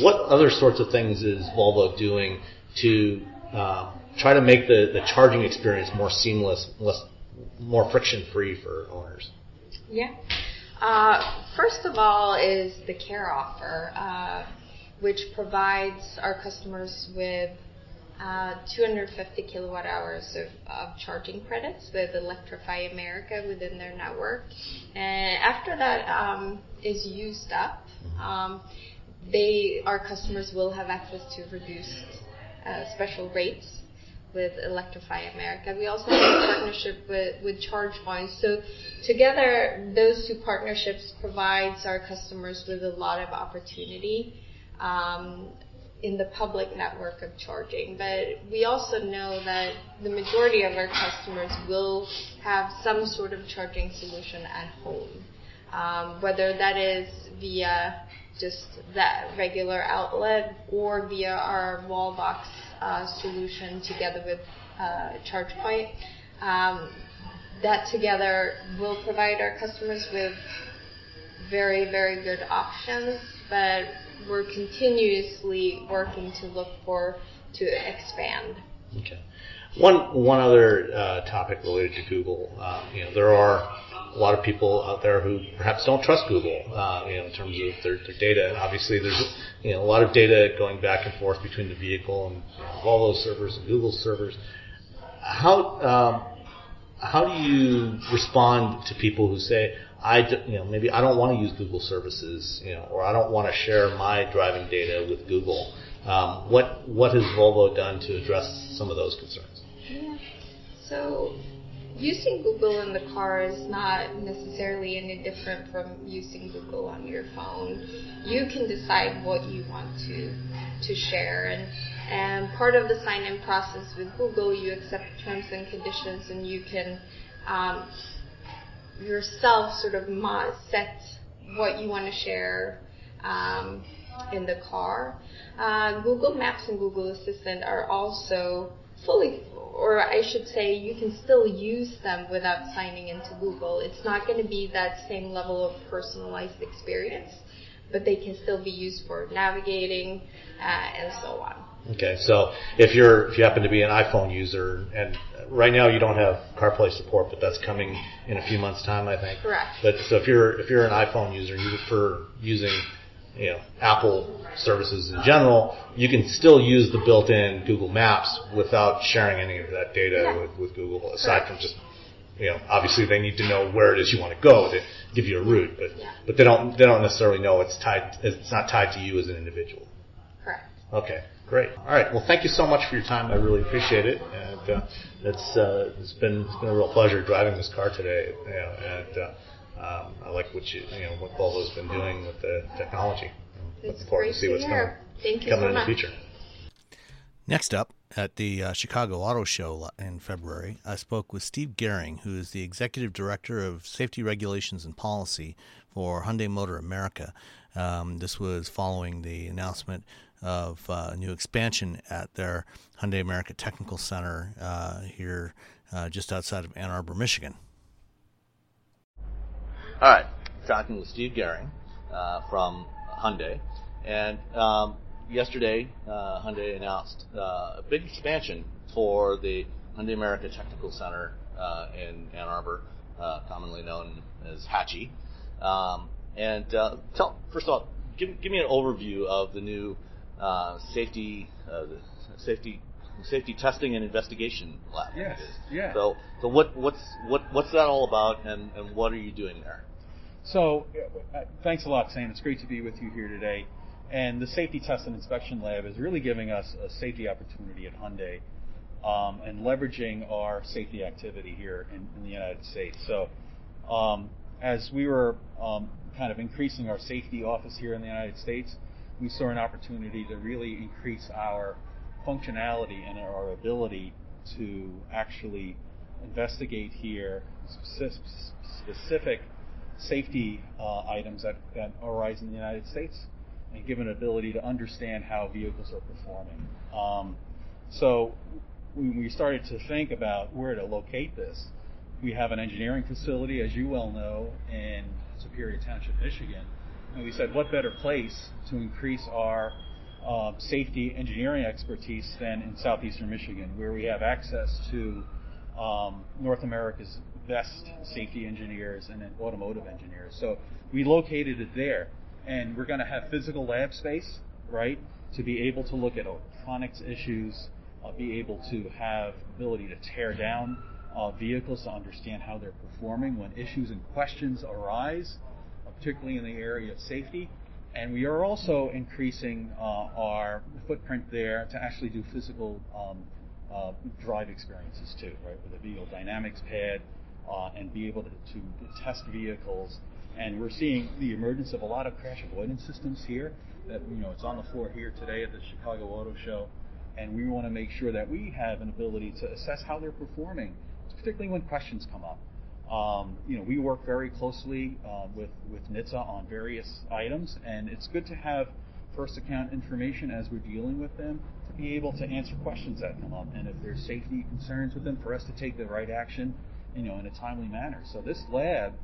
What other sorts of things is Volvo doing to um, try to make the, the charging experience more seamless, less more friction free for owners? Yeah. Uh, first of all, is the care offer, uh, which provides our customers with uh, 250 kilowatt hours of, of charging credits with Electrify America within their network. And after that um, is used up, um, they our customers will have access to reduced uh, special rates with Electrify America. We also have a partnership with, with ChargePoint. So together, those two partnerships provides our customers with a lot of opportunity um, in the public network of charging. But we also know that the majority of our customers will have some sort of charging solution at home, um, whether that is via just that regular outlet or via our wall box solution together with uh, ChargePoint. Um, that together will provide our customers with very, very good options, but we're continuously working to look for to expand. Okay. One one other uh, topic related to Google. Uh, you know, there are a lot of people out there who perhaps don't trust Google. Uh, you know, in terms of their, their data. Obviously, there's you know a lot of data going back and forth between the vehicle and Volvo servers and Google servers. How um, how do you respond to people who say, I, d- you know, maybe I don't want to use Google services, you know, or I don't want to share my driving data with Google. Um, what what has Volvo done to address some of those concerns? Yeah. So using Google in the car is not necessarily any different from using Google on your phone. You can decide what you want to to share and and part of the sign-in process with Google, you accept terms and conditions, and you can um, yourself sort of set what you want to share um, in the car. Uh, Google Maps and Google Assistant are also fully, or I should say, you can still use them without signing into Google. It's not going to be that same level of personalized experience, but they can still be used for navigating uh, and so on. Okay, so if you're if you happen to be an iPhone user, and right now you don't have CarPlay support, but that's coming in a few months' time, I think. Correct. But so if you're if you're an iPhone user, and you prefer using you know Apple services in general, you can still use the built-in Google Maps without sharing any of that data Yeah. with, with Google, aside from just you know obviously they need to know where it is you want to go to give you a route, but Yeah. but they don't they don't necessarily know it's tied it's not tied to you as an individual. Correct. Okay, great. All right. Well, thank you so much for your time. I really appreciate it, and uh, it's uh, it's been it's been a real pleasure driving this car today. You know, and uh, um, I like what you you know what Volvo's been doing with the technology. I'm It's looking forward to see to what's coming Thank you coming so in much. the future. Next up, at the uh, Chicago Auto Show in February, I spoke with Steve Gehring, who is the Executive Director of Safety Regulations and Policy for Hyundai Motor America. Um, this was following the announcement of uh, a new expansion at their Hyundai America Technical Center uh, here uh, just outside of Ann Arbor, Michigan. All right, talking with Steve Gehring uh, from Hyundai, and um, yesterday uh, Hyundai announced uh, a big expansion for the Hyundai America Technical Center uh, in Ann Arbor, uh, commonly known as HATCI. Um, and uh, tell first of all, give, give me an overview of the new uh, safety uh, the safety safety testing and investigation lab. Yes, yeah. So so what what's what what's that all about, and, and what are you doing there? So, uh, thanks a lot, Sam. It's great to be with you here today. And the Safety Test and Inspection Lab is really giving us a safety opportunity at Hyundai um, and leveraging our safety activity here in, in the United States. So, um, as we were um, kind of increasing our safety office here in the United States, we saw an opportunity to really increase our functionality and our ability to actually investigate here specific safety uh, items that, that arise in the United States and give an ability to understand how vehicles are performing. Um, so when we started to think about where to locate this, we have an engineering facility, as you well know, in Superior Township, Michigan. And we said, what better place to increase our uh, safety engineering expertise than in southeastern Michigan, where we have access to um, North America's best safety engineers and automotive engineers. So we located it there, and we're going to have physical lab space, right, to be able to look at electronics issues, uh, be able to have ability to tear down uh, vehicles to understand how they're performing when issues and questions arise, uh, particularly in the area of safety. And we are also increasing uh, our footprint there to actually do physical um, uh, drive experiences too, right, with a vehicle dynamics pad uh, and be able to, to test vehicles. And we're seeing the emergence of a lot of crash avoidance systems here. That you know, it's on the floor here today at the Chicago Auto Show, and we want to make sure that we have an ability to assess how they're performing, particularly when questions come up. Um, you know, we work very closely uh, with with NHTSA on various items, and it's good to have first account information as we're dealing with them to be able to answer questions that come up, and if there's safety concerns with them, for us to take the right action, you know, in a timely manner. So this lab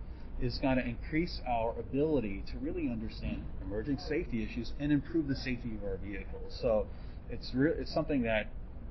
is going to increase our ability to really understand emerging safety issues and improve the safety of our vehicles. So it's re- it's something that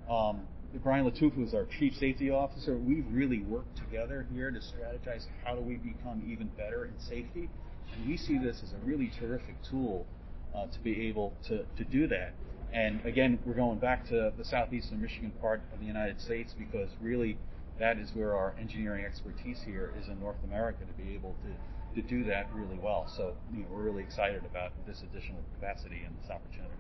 um, Brian Latufa is our chief safety officer. We've really worked together here to strategize how do we become even better in safety, and we see this as a really terrific tool uh, to be able to, to do that. And again, we're going back to the southeastern Michigan part of the United States because really that is where our engineering expertise here is in North America to be able to, to do that really well. So you know, we're really excited about this additional capacity and this opportunity.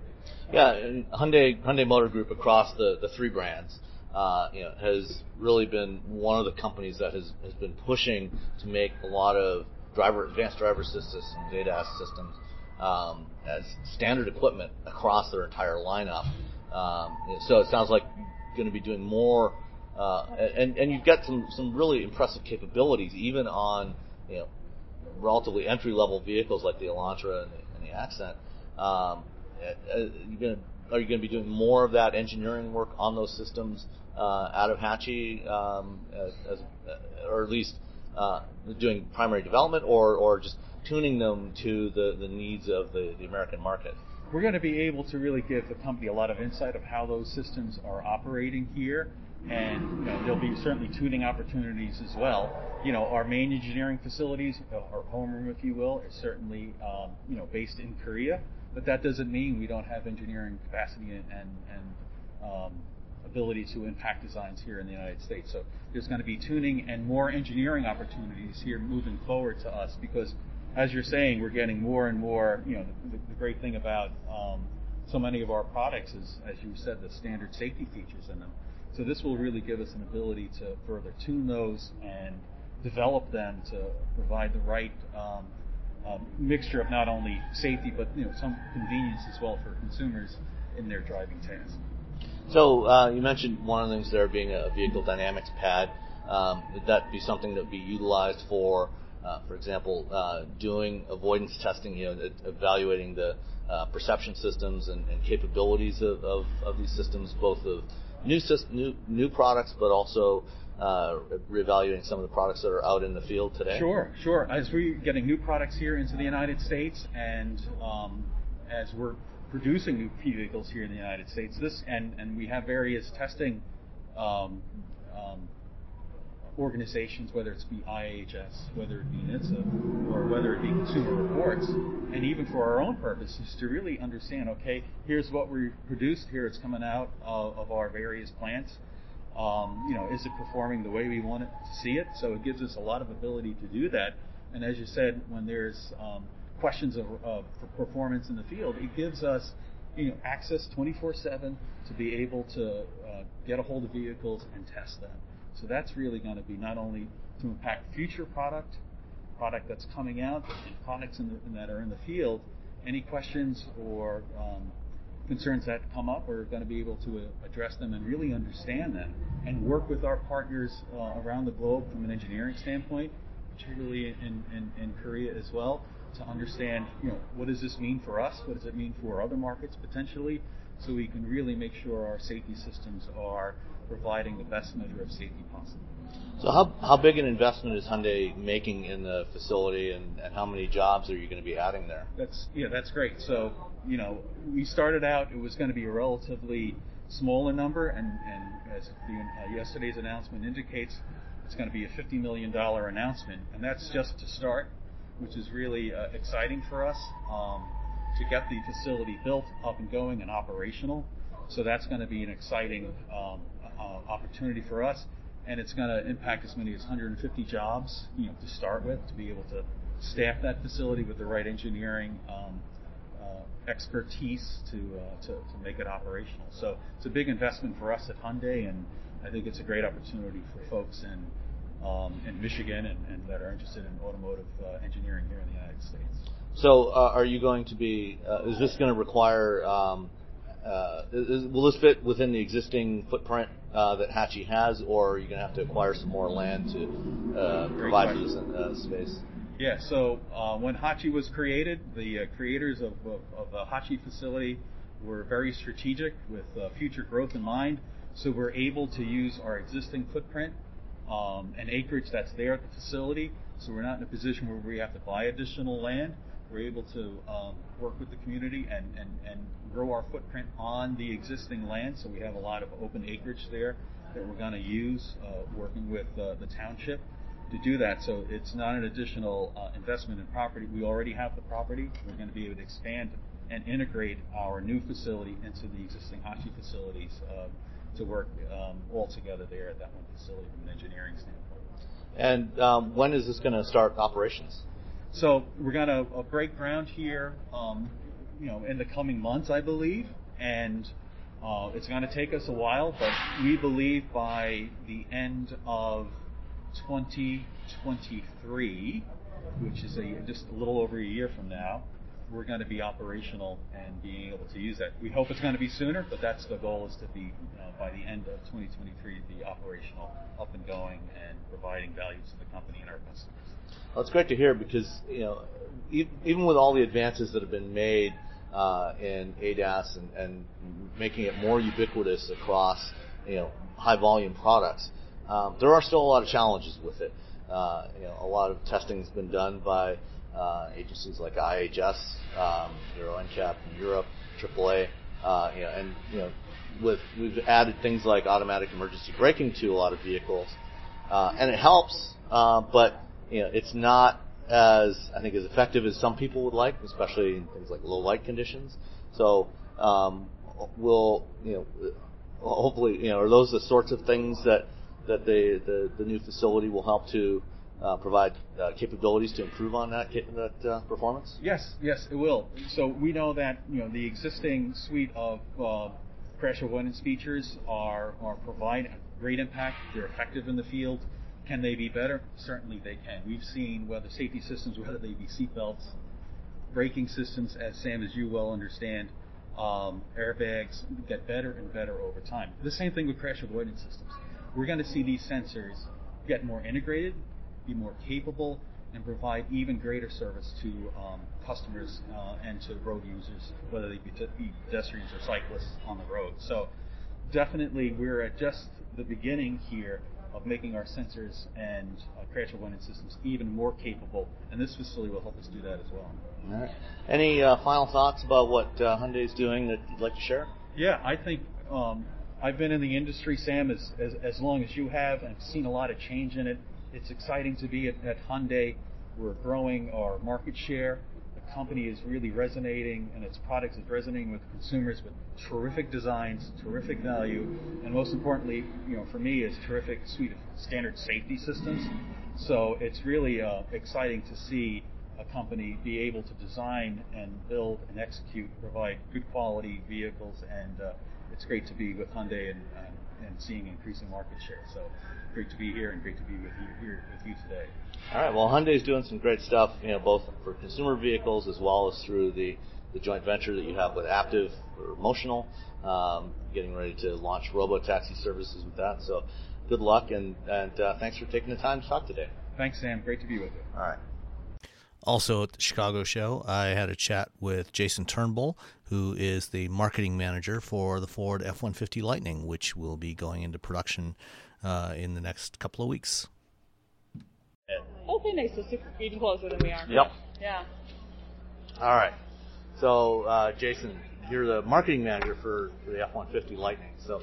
Yeah, Hyundai Hyundai Motor Group across the, the three brands, uh, you know, has really been one of the companies that has, has been pushing to make a lot of driver advanced driver systems, ADAS systems, um, as standard equipment across their entire lineup. Um, so it sounds like going to be doing more, uh, and and you've got some some really impressive capabilities even on you know relatively entry level vehicles like the Elantra and the, and the Accent. Um, uh, you gonna, are you going to be doing more of that engineering work on those systems uh, out of HATCI, um, as, as, or at least uh, doing primary development, or, or just tuning them to the, the needs of the, the American market? We're going to be able to really give the company a lot of insight of how those systems are operating here and you know, there'll be certainly tuning opportunities as well. You know, our main engineering facilities, our homeroom, if you will, is certainly um, you know based in Korea, but that doesn't mean we don't have engineering capacity and and, and um, ability to impact designs here in the United States. So there's going to be tuning and more engineering opportunities here moving forward to us because, as you're saying, we're getting more and more. You know, the, the great thing about um, so many of our products is, as you said, the standard safety features in them. So this will really give us an ability to further tune those and develop them to provide the right um, um, mixture of not only safety but you know some convenience as well for consumers in their driving tasks. So uh, you mentioned one of the things there being a vehicle dynamics pad. Um, would that be something that would be utilized for, uh, for example, uh, doing avoidance testing, you know, evaluating the uh, perception systems and, and capabilities of, of, of, these systems, both of new, new, new products, but also uh, reevaluating some of the products that are out in the field today? Sure, sure. As we're getting new products here into the United States, and um, as we're producing new vehicles here in the United States, this and and we have various testing um, um, organizations, whether it's be IIHS, whether it be NHTSA, or whether it be Consumer Reports, and even for our own purposes, to really understand, okay, here's what we produced, here it's coming out of, of our various plants. Um, you know, is it performing the way we want it to see it? So it gives us a lot of ability to do that. And as you said, when there's um, questions of, of performance in the field, it gives us you know, access 24/7 to be able to uh, get a hold of vehicles and test them. So that's really going to be not only to impact future product, product that's coming out, and products in the, that are in the field. Any questions or um, concerns that come up, we're going to be able to uh, address them and really understand them, and work with our partners uh, around the globe from an engineering standpoint, particularly in, in, in Korea as well, to understand, you know, what does this mean for us? What does it mean for other markets potentially? So we can really make sure our safety systems are providing the best measure of safety possible. So how, how big an investment is Hyundai making in the facility and, and how many jobs are you going to be adding there? That's, yeah, that's great. So, you know, we started out, it was going to be a relatively smaller number and, and as the, uh, yesterday's announcement indicates, it's going to be a $50 million announcement and that's just to start which is really uh, exciting for us um, to get the facility built, up and going, and operational. So that's going to be an exciting um, uh, opportunity for us, and it's going to impact as many as 150 jobs, you know, to start with, to be able to staff that facility with the right engineering um, uh, expertise to, uh, to to make it operational. So it's a big investment for us at Hyundai, and I think it's a great opportunity for folks in um, in Michigan and, and, that are interested in automotive uh, engineering here in the United States. So, uh, are you going to be? Uh, is this going to require? Um, uh, is, will this fit within the existing footprint uh, that HATCI has, or are you going to have to acquire some more land to uh, provide for this space? Yeah. So when HATCI was created, the creators of, of, of, the HATCI facility were very strategic with future growth in mind. So we're able to use our existing footprint um, and acreage that's there at the facility. So we're not in a position where we have to buy additional land. We're able to um, work with the community and, and, and grow our footprint on the existing land. So we have a lot of open acreage there that we're going to use uh, working with uh, the township to do that. So it's not an additional uh, investment in property. We already have the property. We're going to be able to expand and integrate our new facility into the existing HATCI facilities. Um, to work um, all together there at that one facility from an engineering standpoint. And um, when is this going to start operations? So we're going to uh, break ground here, um, you know, in the coming months, I believe, and uh, it's going to take us a while, but we believe by the end of 2023, which is a, just a little over a year from now, we're going to be operational and being able to use that. We hope it's going to be sooner, but that's the goal is to be uh, by the end of 2023 be operational, up and going, and providing value to the company and our customers. Well, it's great to hear because you know even with all the advances that have been made uh, in ADAS and, and, making it more ubiquitous across you know high volume products, um, there are still a lot of challenges with it. Uh, you know, a lot of testing has been done by uh, agencies like IIHS, um, Euro NCAP in Europe, AAA, uh, you know, and you know, with we've added things like automatic emergency braking to a lot of vehicles, uh, and it helps, uh, but you know it's not as I think as effective as some people would like, especially in things like low light conditions. So um, we'll you know hopefully you know are those the sorts of things that that the the, the new facility will help to uh, provide uh, capabilities to improve on that that uh, performance? Yes, yes, it will. So we know that you know the existing suite of uh, crash avoidance features are are provide great impact. They're effective in the field. Can they be better? Certainly they can. We've seen whether safety systems, whether they be seatbelts, braking systems, as Sam, as you well understand, um, airbags get better and better over time. The same thing with crash avoidance systems. We're going to see these sensors get more integrated, be more capable, and provide even greater service to um, customers uh, and to road users, whether they be, t- be pedestrians or cyclists on the road. So definitely we're at just the beginning here of making our sensors and uh, crash avoidance systems even more capable, and this facility will help us do that as well. All right. Any uh, final thoughts about what uh, Hyundai is doing that you'd like to share? Yeah, I think um, I've been in the industry, Sam, as, as, as long as you have, and I've seen a lot of change in it. It's exciting to be at, at Hyundai. We're growing our market share. Company is really resonating, and its products is resonating with consumers with terrific designs, terrific value, and most importantly, you know, for me, is terrific suite of standard safety systems. So it's really uh, exciting to see a company be able to design and build and execute, provide good quality vehicles, and uh, it's great to be with Hyundai and, and, and seeing increasing market share. So great to be here and great to be with you here with you today. All right. Well, Hyundai is doing some great stuff, you know, both for consumer vehicles as well as through the, the joint venture that you have with Aptiv or Motional, um, getting ready to launch robo taxi services with that. So, good luck and and uh, thanks for taking the time to talk today. Thanks, Sam. Great to be with you. All right. Also at the Chicago show, I had a chat with Jason Turnbull, who is the marketing manager for the Ford F 150 Lightning, which will be going into production uh, in the next couple of weeks. Okay, nice. So six, even closer than we are. Yep. Yeah. All right. So, uh, Jason, you're the marketing manager for, for the F 150 Lightning. So,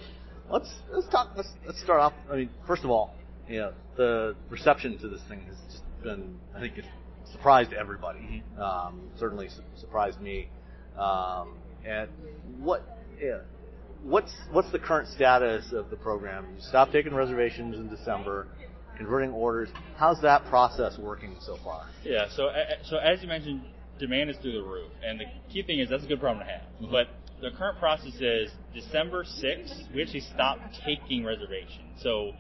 let's let's talk. Let's let's start off. I mean, first of all, you know, the reception to this thing has just been, I think, it surprised everybody. Um, certainly su- surprised me. Um, and what, yeah, what's what's the current status of the program? You stopped taking reservations in December, converting orders. How's that process working so far? Yeah. So, so as you mentioned, demand is through the roof, and the key thing is that's a good problem to have. Mhm. But the current process is December 6th, we actually stopped taking reservations. So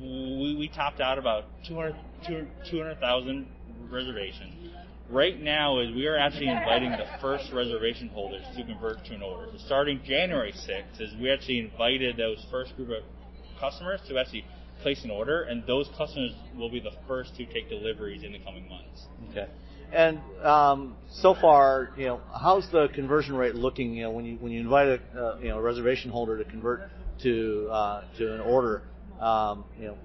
we, we topped out about 200 200,000 reservations. Right now is we are actually inviting the first reservation holders to convert to an order. So starting January 6th is we actually invited those first group of customers to actually place an order, and those customers will be the first to take deliveries in the coming months. Okay. And um, so far, you know, how's the conversion rate looking? You know, when you when you invite a uh, you know reservation holder to convert to uh, to an order, um, you know,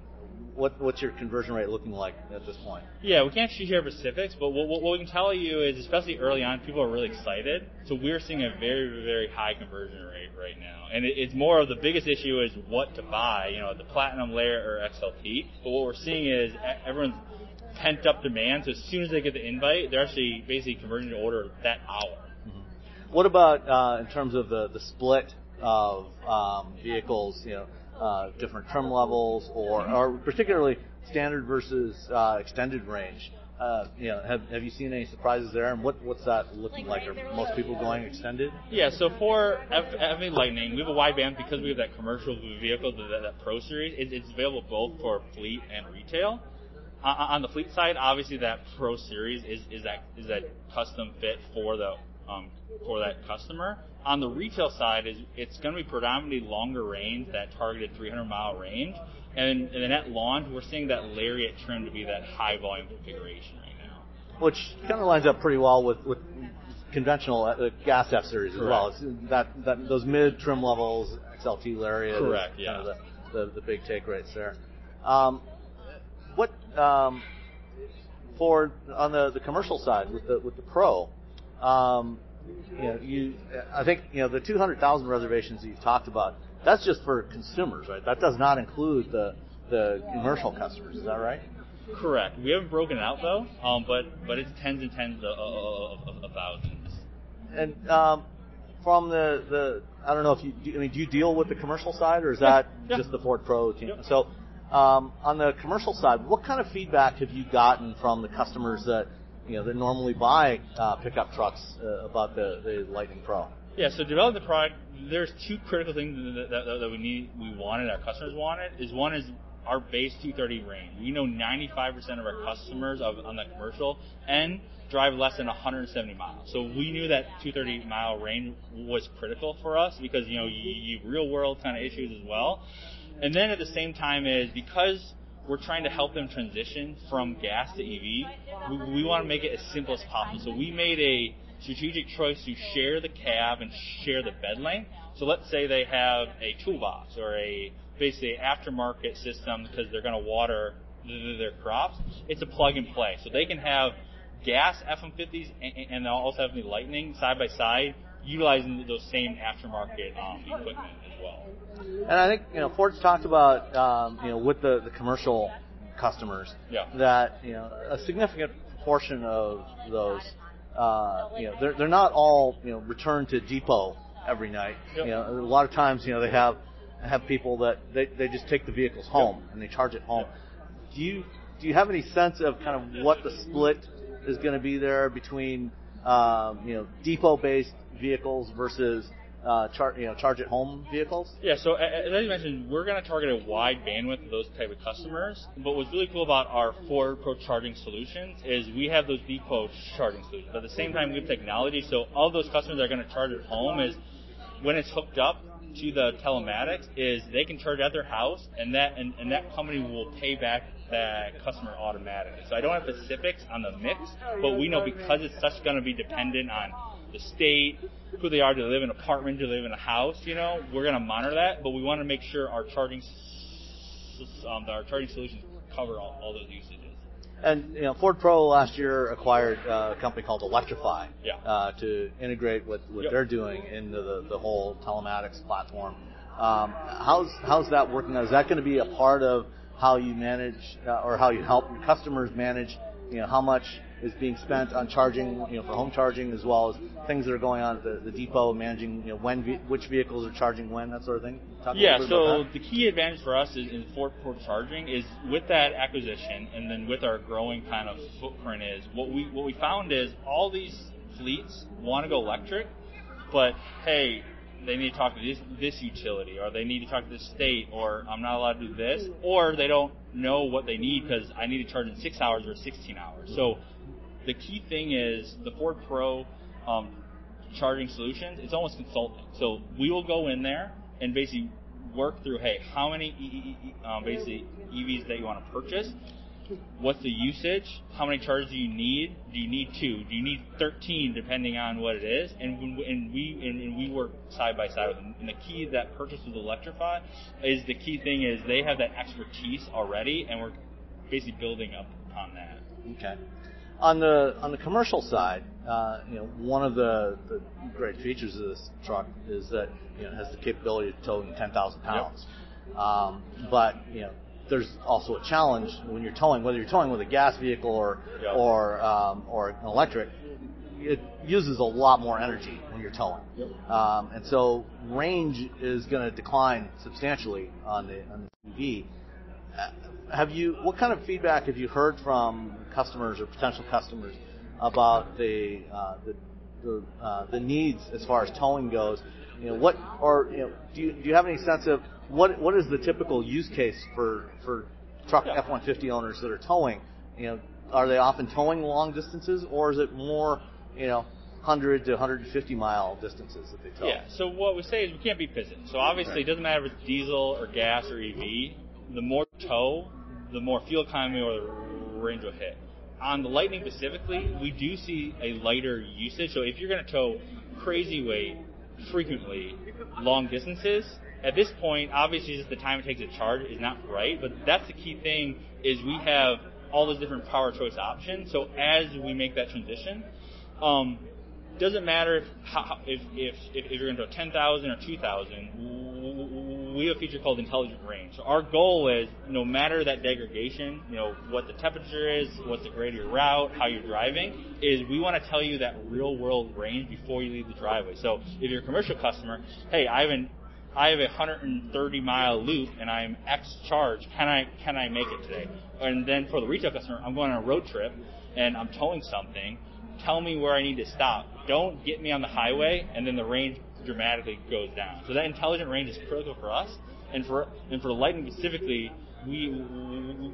what what's your conversion rate looking like at this point? Yeah, we can't actually share specifics, but what, what, what we can tell you is, especially early on, people are really excited. So we're seeing a very, very high conversion rate right now, and it, it's more of the biggest issue is what to buy, you know, the platinum layer or XLT. But what we're seeing is everyone's pent up demand. So as soon as they get the invite, they're actually basically converting to order that hour. What about uh, in terms of the the split of um, vehicles? You know, uh, different trim levels, or or particularly standard versus uh, extended range. Uh, you know, have have you seen any surprises there? And what what's that looking like? Are most people going extended? Yeah, so for FA Lightning, we have a wide band because we have that commercial vehicle, that, that Pro Series. It, it's available both for fleet and retail. Uh, on the fleet side, obviously that Pro Series is, is that is that custom fit for the um, for that customer. On the retail side, is it's going to be predominantly longer range, that targeted 300 mile range, and, and then at launch, we're seeing that Lariat trim to be that high volume configuration right now. Which kind of lines up pretty well with with conventional uh, gas F series as well. It's that that those mid trim levels, XLT Lariat, Correct, kind yeah. of the, the the big take rates there. Um, what um, for on the the commercial side with the with the Pro? Um, you know, you I think you know the 200,000 reservations that you've talked about. that's just for consumers, right? That does not include the the commercial customers. Is that right? Correct. We haven't broken it out though, um, but but it's tens and tens of, of, of, of thousands. And um, from the the I don't know if you I mean do you deal with the commercial side or is that Yeah. just the Ford Pro team? Yep. So um, on the commercial side, what kind of feedback have you gotten from the customers that you know that normally buy uh, pickup trucks uh, about the, the Lightning Pro? Yeah, so develop the product. There's two critical things that, that, that we need, we wanted, our customers wanted. Is one is our base 230 range. We know 95% of our customers of, on the commercial end drive less than 170 miles. So we knew that 230 mile range was critical for us because you know you, you real world kind of issues as well. And then at the same time is because we're trying to help them transition from gas to EV, we, we want to make it as simple as possible. So we made a strategic choice to share the cab and share the bed length. So let's say they have a toolbox or a basically aftermarket system because they're going to water their crops. It's a plug and play, so they can have gas F-150s and, and they'll also have the Lightning side by side, utilizing those same aftermarket um, equipment as well. And I think you know Ford's talked about um, you know with the, the commercial customers Yeah. that you know a significant portion of those uh, you know they're they're not all you know returned to depot every night. Yep. You know a lot of times you know they have have people that they, they just take the vehicles home and they charge it home. Do you do you have any sense of kind of what the split is going to be there between um, you know depot based vehicles versus uh, char- you know charge at home vehicles? Yeah, so as I mentioned, we're going to target a wide bandwidth of those type of customers. But what's really cool about our Ford Pro charging solutions is we have those depot charging solutions. But at the same time, we have technology. So all those customers that are going to charge at home is when it's hooked up to the telematics, is they can charge at their house, and that and, and that company will pay back that customer automatically. So I don't have specifics on the mix, but we know because it's such going to be dependent on the state, who they are, do they live in an apartment, do they live in a house, you know, we're going to monitor that, but we want to make sure our charging, um, our charging solutions cover all, all those usages. And you know, Ford Pro last year acquired uh, a company called Electriphi Yeah. uh, to integrate what, what Yep. they're doing into the, the whole telematics platform. Um, how's how's that working? Is that going to be a part of how you manage uh, or how you help your customers manage? You know, how much is being spent on charging, you know, for home charging as well as things that are going on at the, the depot, managing, you know, when ve- which vehicles are charging when, that sort of thing. Talk Yeah, little bit about so the key advantage for us is in Pro charging is with that acquisition and then with our growing kind of footprint is what we what we found is all these fleets want to go electric, but hey, they need to talk to this this utility or they need to talk to the state or I'm not allowed to do this or they don't know what they need because I need to charge in six hours or 16 hours. So the key thing is the Ford Pro um, charging solutions. It's almost consulting. So we will go in there and basically work through, hey, how many e- e- um, basically EVs that you want to purchase? What's the usage? How many chargers do you need? Do you need two? Do you need 13, depending on what it is? And and we and, and we work side by side with them. And the key that purchase with Electriphi is the key thing is they have that expertise already, and we're basically building up upon that. Okay. On the on the commercial side, uh, you know, one of the, the great features of this truck is that you know, it has the capability of towing 10,000 pounds. Um, but you know, there's also a challenge when you're towing, whether you're towing with a gas vehicle or Yeah. or um, or an electric. It uses a lot more energy when you're towing, um, and so range is going to decline substantially on the on the EV. Have you what kind of feedback have you heard from customers or potential customers about the uh, the the, uh, the needs as far as towing goes? You know what or you know do you do you have any sense of what what is the typical use case for for truck F-150 owners that are towing? You know, are they often towing long distances or is it more you know 100 to 150 mile distances that they tow? Yeah. So what we say is we can't be pissing. So obviously it doesn't matter if it's diesel or gas or EV. The more tow, the more fuel economy or the range will hit. On the Lightning specifically, we do see a lighter usage. So if you're going to tow crazy weight frequently, long distances, at this point, obviously just the time it takes to charge is not right. But that's the key thing is we have all those different power choice options. So as we make that transition, um, doesn't matter if, if, if, if, you're going to go 10,000 or 2,000, we have a feature called intelligent range. So our goal is no matter that degradation, you know, what the temperature is, what's the grade of your route, how you're driving, is we want to tell you that real world range before you leave the driveway. So if you're a commercial customer, hey, I have an I have a 130 mile loop and I'm X charge. Can I can I make it today? And then for the retail customer, I'm going on a road trip and I'm towing something. Tell me where I need to stop. Don't get me on the highway and then the range dramatically goes down. So that intelligent range is critical for us, and for and for the Lightning specifically, we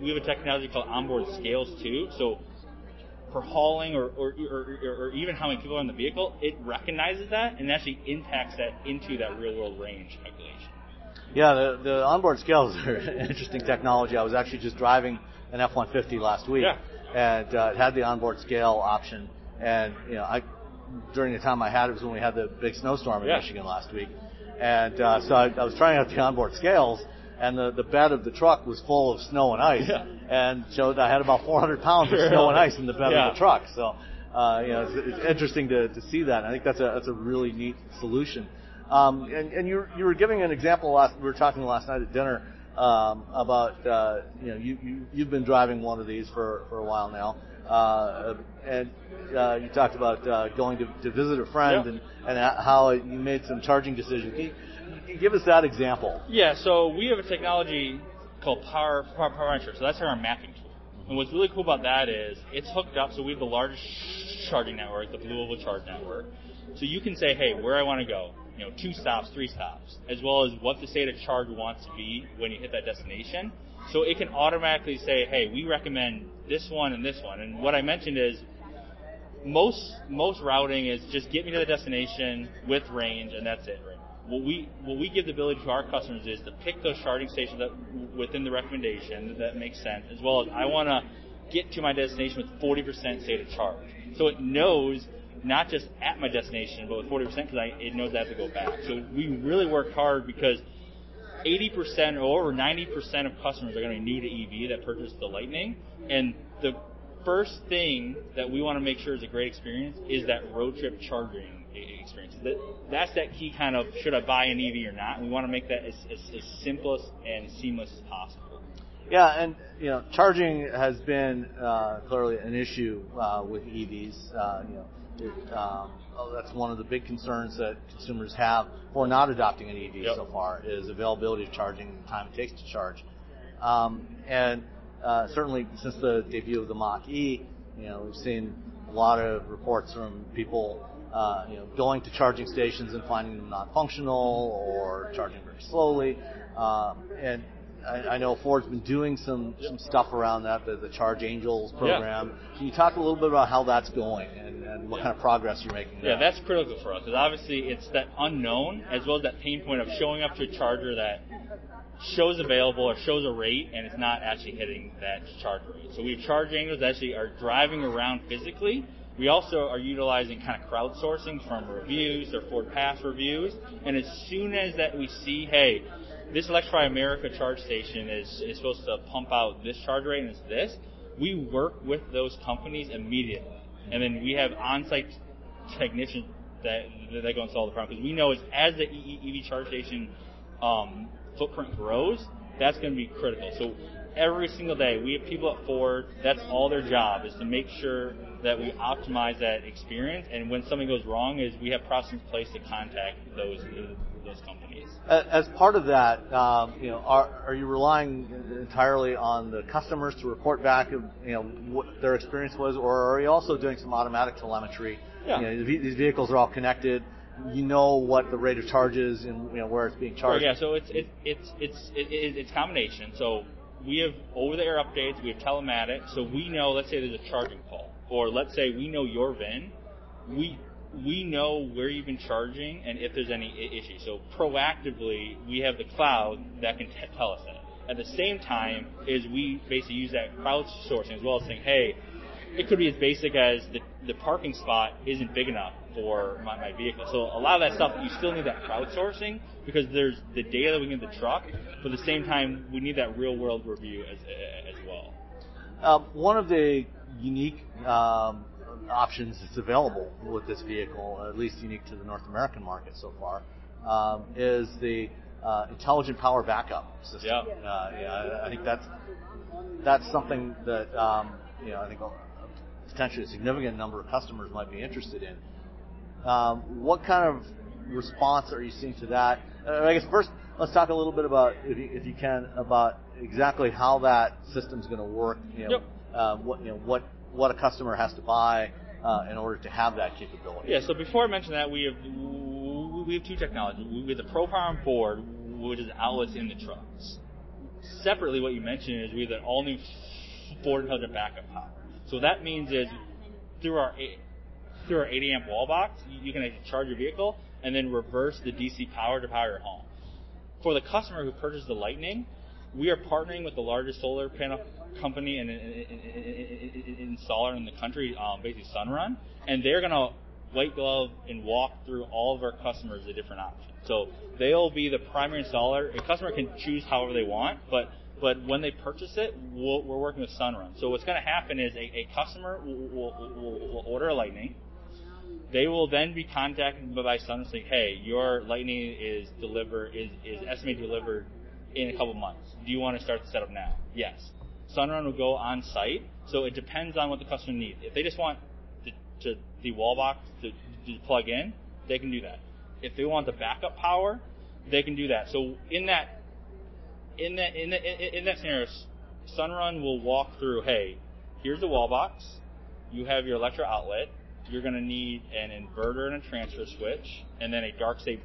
we have a technology called onboard scales too. So for hauling or or, or, or even how many people are in the vehicle, it recognizes that and actually impacts that into that real world range calculation. Yeah, the, the onboard scales are interesting technology. I was actually just driving an F-150 last week, Yeah. and uh, it had the onboard scale option. And you know, I during the time I had it was when we had the big snowstorm in Yeah. Michigan last week, and uh, so I, I was trying out the onboard scales, and the the bed of the truck was full of snow and ice, Yeah. and showed I had about 400 pounds of snow and ice in the bed Yeah. of the truck. So. Uh, you know, it's, it's interesting to, to see that. I think that's a that's a really neat solution. Um, and, and you you were giving an example last we were talking last night at dinner um, about uh, you know you, you you've been driving one of these for, for a while now, uh, and uh, you talked about uh, going to, to visit a friend Yeah. and and how you made some charging decisions. Can you, can you give us that example? Yeah, so we have a technology called Power Power, Power. So that's our mapping tool. And what's really cool about that is it's hooked up. So we have the largest charging network, the Blue Oval Charge Network. So you can say, hey, where I want to go. You know, two stops, three stops, as well as what the state of charge wants to be when you hit that destination. So it can automatically say, hey, we recommend this one and this one. And what I mentioned is most most routing is just get me to the destination with range and that's it. What we what we give the ability to our customers is to pick those charging stations that within the recommendation that makes sense, as well as I want to get to my destination with 40% state of charge. So it knows not just at my destination, but with 40% because it knows I have to go back. So we really work hard because 80% or over 90% of customers are going to be new to EV that purchase the Lightning. And the first thing that we want to make sure is a great experience is that road trip charging experience. That, that's that key kind of should I buy an EV or not? We want to make that as, as, as and seamless as possible. Yeah, and you know, charging has been uh, clearly an issue uh, with EVs. Uh, you know, it, um, oh, that's one of the big concerns that consumers have for not adopting an EV Yep. so far is availability of charging, and the time it takes to charge. Um, and uh, certainly since the debut of the Mach E, you know, we've seen a lot of reports from people, uh, you know, going to charging stations and finding them not functional or charging very slowly. Um, and I, I know Ford's been doing some, some stuff around that, the, the Charge Angels program. Can you talk a little bit about how that's going and, and what kind of progress you're making there? Yeah, that's critical for us because obviously it's that unknown as well as that pain point of showing up to a charger that shows available or shows a rate and it's not actually hitting that charge rate. So we have charge angels that actually are driving around physically. We also are utilizing kind of crowdsourcing from reviews or Ford Pass reviews. And as soon as that we see, hey, this Electrify America charge station is, is supposed to pump out this charge rate and it's this, we work with those companies immediately. And then we have on-site technicians that that go and solve the problem. because we know as the EV charge station um, footprint grows, that's going to be critical. So every single day, we have people at Ford. That's all their job is to make sure that we optimize that experience. And when something goes wrong, is we have process in place to contact those those companies. As part of that, um, you know, are, are you relying entirely on the customers to report back, you know, what their experience was, or are you also doing some automatic telemetry? Yeah. You know, these vehicles are all connected. You know what the rate of charge is and you know where it's being charged. yeah, so it's it, it's it's it, it, it's combination. So we have over-the-air updates, we have telematics, so we know. Let's say there's a charging call, or let's say we know your VIN. We we know where you've been charging and if there's any I- issue. So proactively, we have the cloud that can t- tell us that. At the same time, is we basically use that crowdsourcing as well as saying, hey, it could be as basic as the, the parking spot isn't big enough for my, my vehicle. So a lot of that stuff, you still need that crowdsourcing because there's the data that we in the truck, but at the same time, we need that real world review as, as well. Um, one of the unique um, options that's available with this vehicle, at least unique to the North American market so far, um, is the uh, intelligent power backup system. Yeah. Uh, yeah, I, think that's that's something that um, you know I think potentially a significant number of customers might be interested in. Um, what kind of response are you seeing to that? Uh, I guess first let's talk a little bit about, if you, if you can, about exactly how that system's going to work. You know, Yep. uh, what you know what what a customer has to buy uh, in order to have that capability. Yeah, so before I mention that, we have we have two technologies. We have the Pro Power on board, which is outlets in the trucks. Separately, what you mentioned is we have the all new Ford Intelligent Backup Power. So what that means is through our through our 80 amp wall box, you can actually charge your vehicle and then reverse the DC power to power your home. For the customer who purchased the Lightning, we are partnering with the largest solar panel company and, and- and- and- and installer in the country, um, basically Sunrun, and they're going to white glove and walk through all of our customers the different options. So they'll be the primary installer. A customer can choose however they want, but but when they purchase it, we'll, we're working with Sunrun. So what's going to happen is a, a customer will, will, will, will order a Lightning. They will then be contacted by Sunrun saying, "Hey, your Lightning is deliver is, is estimated delivered in a couple months. Do you want to start the setup now?" Yes. Sunrun will go on site. So it depends on what the customer needs. If they just want the, to, the wall box to, to plug in, they can do that. If they want the backup power, they can do that. So in that in that in, in, in that scenario, Sunrun will walk through. Hey, here's the wall box. You have your electro outlet. You're going to need an inverter and a transfer switch, and then a dark safe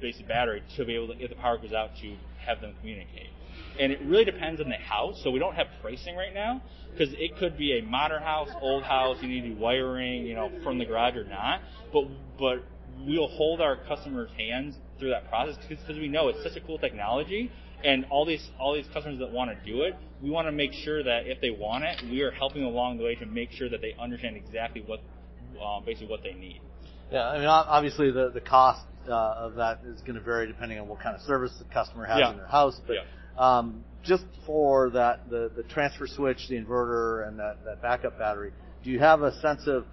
basic battery to be able to, if the power goes out, to have them communicate. And it really depends on the house. So we don't have pricing right now because it could be a modern house, old house. You need to do wiring, you know, from the garage or not. But but we'll hold our customers' hands through that process because we know it's such a cool technology. And all these all these customers that want to do it, we want to make sure that if they want it, we are helping along the way to make sure that they understand exactly what um, basically what they need. Yeah, I mean, obviously the the cost uh, of that is going to vary depending on what kind of service the customer has Yeah. in their house. But Yeah. um, just for that, the the transfer switch, the inverter, and that that backup battery, do you have a sense of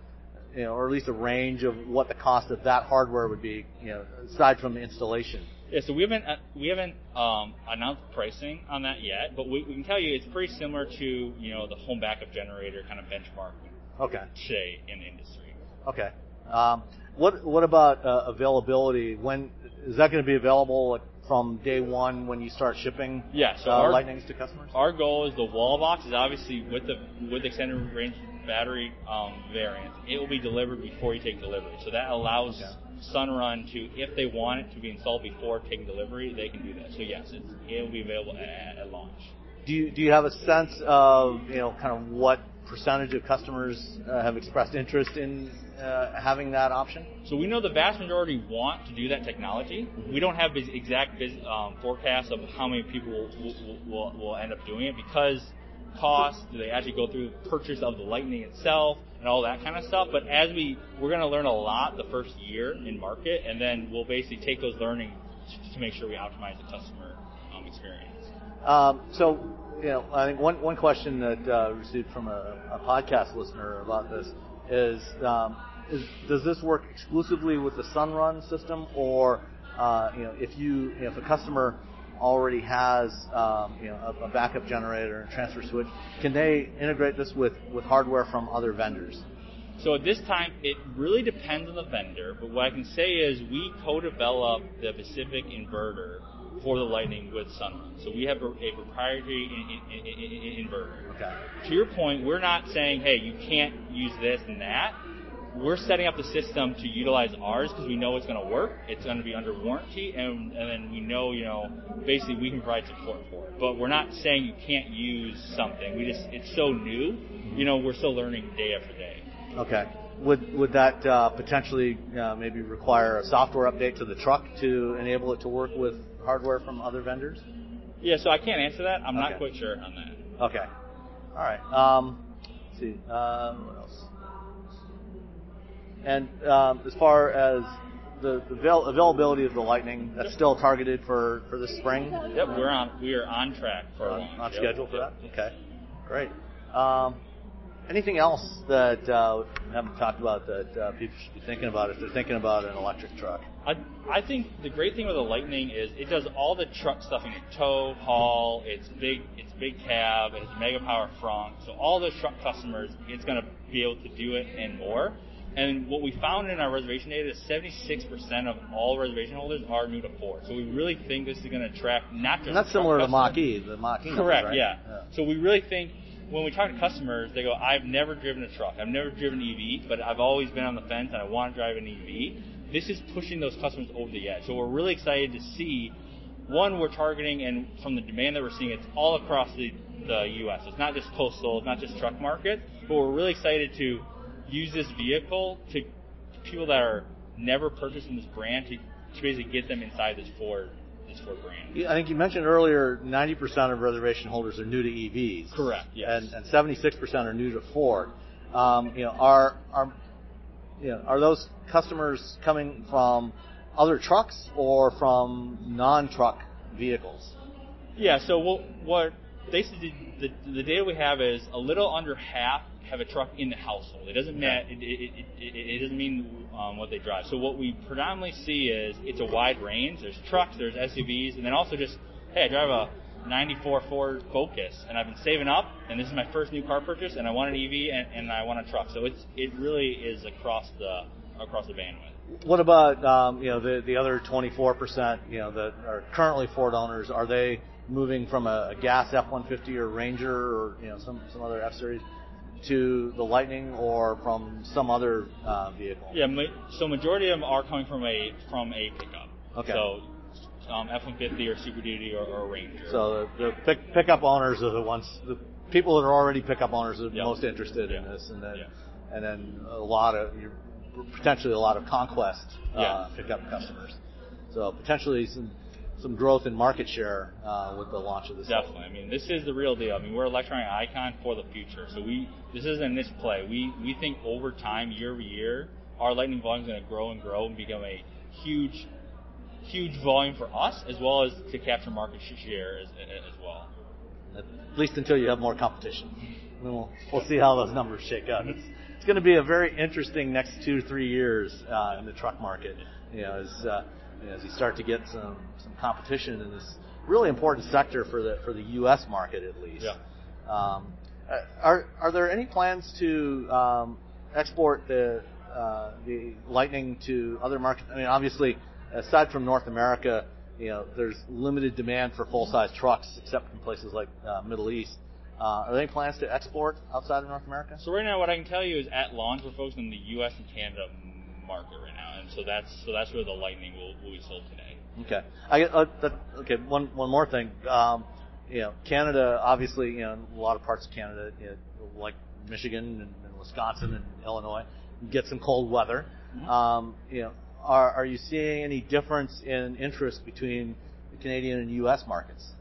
you know, or at least a range of what the cost of that hardware would be, you know, aside from the installation? Yeah, so we haven't uh, we haven't um, announced pricing on that yet, but we, we can tell you it's pretty similar to you know the home backup generator kind of benchmark Okay. today in the industry. Okay. Um, what what about uh, availability? When is that going to be available like, from day one when you start shipping Yeah, so uh, our- lightnings to customers? Our goal is the wall box is obviously with the with the extended range battery um, variant. It will be delivered before you take delivery, so that allows Sunrun to, if they want it to be installed before taking delivery, they can do that. So yes, it's, it will be available at, at launch. Do you do you have a sense of you know kind of what percentage of customers uh, have expressed interest in uh, having that option? So we know the vast majority want to do that technology. We don't have bus- exact bus- um, forecasts of how many people will, will, will, will end up doing it because cost, do they actually go through the purchase of the Lightning itself and all that kind of stuff. But as we, we're going to learn a lot the first year in market and then we'll basically take those learnings to make sure we optimize the customer um, experience. Um, so, you know, I think one, one question that uh, received from a, a podcast listener about this is, um, is does this work exclusively with the Sunrun system, or uh, you know, if you, you know, if a customer already has um, you know a, a backup generator and transfer switch, can they integrate this with, with hardware from other vendors? So at this time, it really depends on the vendor, but what I can say is we co-developed the Pacific inverter for the Lightning with Sunrun. So we have a, a proprietary in, in, in, in, inverter. Okay. To your point, we're not saying, hey, you can't use this and that. We're setting up the system to utilize ours because we know it's going to work. It's going to be under warranty, and, and then we know, you know, basically we can provide support for it. But we're not saying you can't use something. We just, it's so new. You know, we're still learning day after day. Okay. Would would that uh, potentially uh, maybe require a software update to the truck to enable it to work with hardware from other vendors? Yeah, so I can't answer that. I'm Okay. not quite sure on that. Okay. All right. Um, let's see. Uh, what else? And um, as far as the, the avail- availability of the Lightning, that's still targeted for, for this spring. Yep, we're on we are on track for on, launch. on Yep, schedule for yep. that. Okay. Great. Um, anything else that uh, we haven't talked about that uh, people should be thinking about if they're thinking about an electric truck? I, I think the great thing with the Lightning is it does all the truck stuff in tow, haul. It's big, it's big cab, it's mega power front. So all those truck customers, it's going to be able to do it and more. And what we found in our reservation data is 76% of all reservation holders are new to Ford. So we really think this is going to attract not just And that's similar to Mach-E, the Mach-E. Correct, right? yeah. So we really think when we talk to customers, they go, I've never driven a truck. I've never driven an EV, but I've always been on the fence and I want to drive an EV. This is pushing those customers over the edge. So we're really excited to see, one, we're targeting, and from the demand that we're seeing, it's all across the, the U.S. It's not just coastal, it's not just truck market, but we're really excited to use this vehicle to people that are never purchasing this brand to, to basically get them inside this Ford this Ford brand. I think you mentioned earlier 90% of reservation holders are new to EVs. Correct. Yes. And, and 76% are new to Ford. Um, you know, are are you know, are those customers coming from other trucks or from non-truck vehicles? Yeah. So what what basically the, the, the data we have is a little under half have a truck in the household. It doesn't matter. It, it, it, it, doesn't mean um, what they drive. So what we predominantly see is it's a wide range. There's trucks, there's SUVs, and then also just hey, I drive a '94 Ford Focus, and I've been saving up, and this is my first new car purchase, and I want an EV, and, and I want a truck. So it's it really is across the across the bandwidth. What about um, you know the the other 24% you know that are currently Ford owners? Are they moving from a, a gas F-150 or Ranger or you know some some other F series to the Lightning or from some other uh, vehicle? Yeah. Ma- so majority of them are coming from a from a pickup. Okay. So um, F-150 or Super Duty or, or Ranger. So the, the pick, pickup owners are the ones, the people that are already pickup owners are Yeah. most interested in this, and then Yeah. and then a lot of potentially a lot of conquest uh, Yeah. pickup customers. So potentially some some growth in market share uh, with the launch of this. Definitely. I mean, this is the real deal. I mean, we're electronic icon for the future. So we this isn't a niche play. We we think over time, year over year, our Lightning volume is going to grow and grow and become a huge, huge volume for us as well as to capture market share as, as well. At least until you have more competition. Then we'll we'll see how those numbers shake out. It's it's going to be a very interesting next two three years uh, in the truck market. You know, as uh, as you start to get some some competition in this really important sector for the for the U.S. market at least. Yeah. Um, uh, are are there any plans to um, export the uh, the Lightning to other markets? I mean, obviously, aside from North America, you know, there's limited demand for full-size trucks, except in places like uh, Middle East. Uh, are there any plans to export outside of North America? So right now, what I can tell you is at launch, we're focused on the U.S. and Canada market right now, so that's so that's where the Lightning will, will be sold today. Okay. I uh, that, okay. One one more thing. Um, you know, Canada. Obviously, you know, a lot of parts of Canada, you know, like Michigan and, and Wisconsin and Illinois, get some cold weather. Um, you know, are are you seeing any difference in interest between the Canadian and U.S. markets?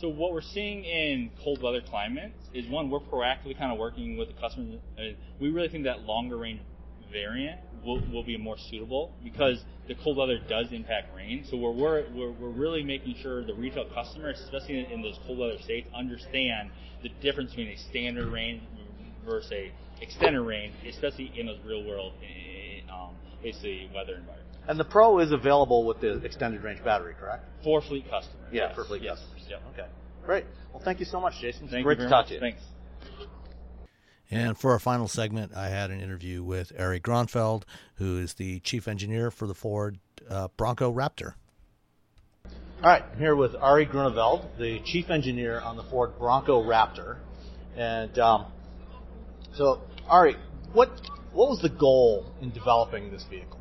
So what we're seeing in cold weather climates is one, we're proactively kind of working with the customers. Uh, we really think that longer range variant will, will be more suitable because the cold weather does impact range. So we're, we're, we're, really making sure the retail customers, especially in, in those cold weather states, understand the difference between a standard range versus a extended range, especially in those real world, eh, um, basically weather environments. And the Pro is available with the extended range battery, correct? For fleet customers. Yeah, yes, for fleet yes, customers. Yep. Okay. Great. Well, thank you so much, Jason. It's Thank great to talk much. to you. Thanks. And for our final segment, I had an interview with Ari Gronfeld, who is the chief engineer for the Ford uh, Bronco Raptor. All right, I'm here with Ari Grunewald, the chief engineer on the Ford Bronco Raptor. And um, so, Ari, what what was the goal in developing this vehicle?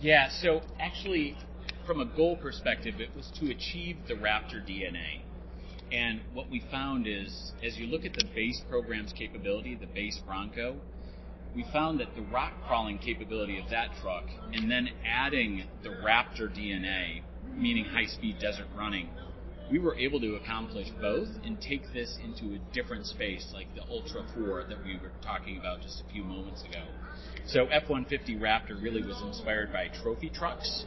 Yeah, so actually, from a goal perspective, it was to achieve the Raptor DNA. And what we found is, as you look at the base program's capability, the base Bronco, we found that the rock crawling capability of that truck, and then adding the Raptor DNA, meaning high speed desert running, we were able to accomplish both and take this into a different space, like the Ultra 4 that we were talking about just a few moments ago. So F 150 Raptor really was inspired by trophy trucks.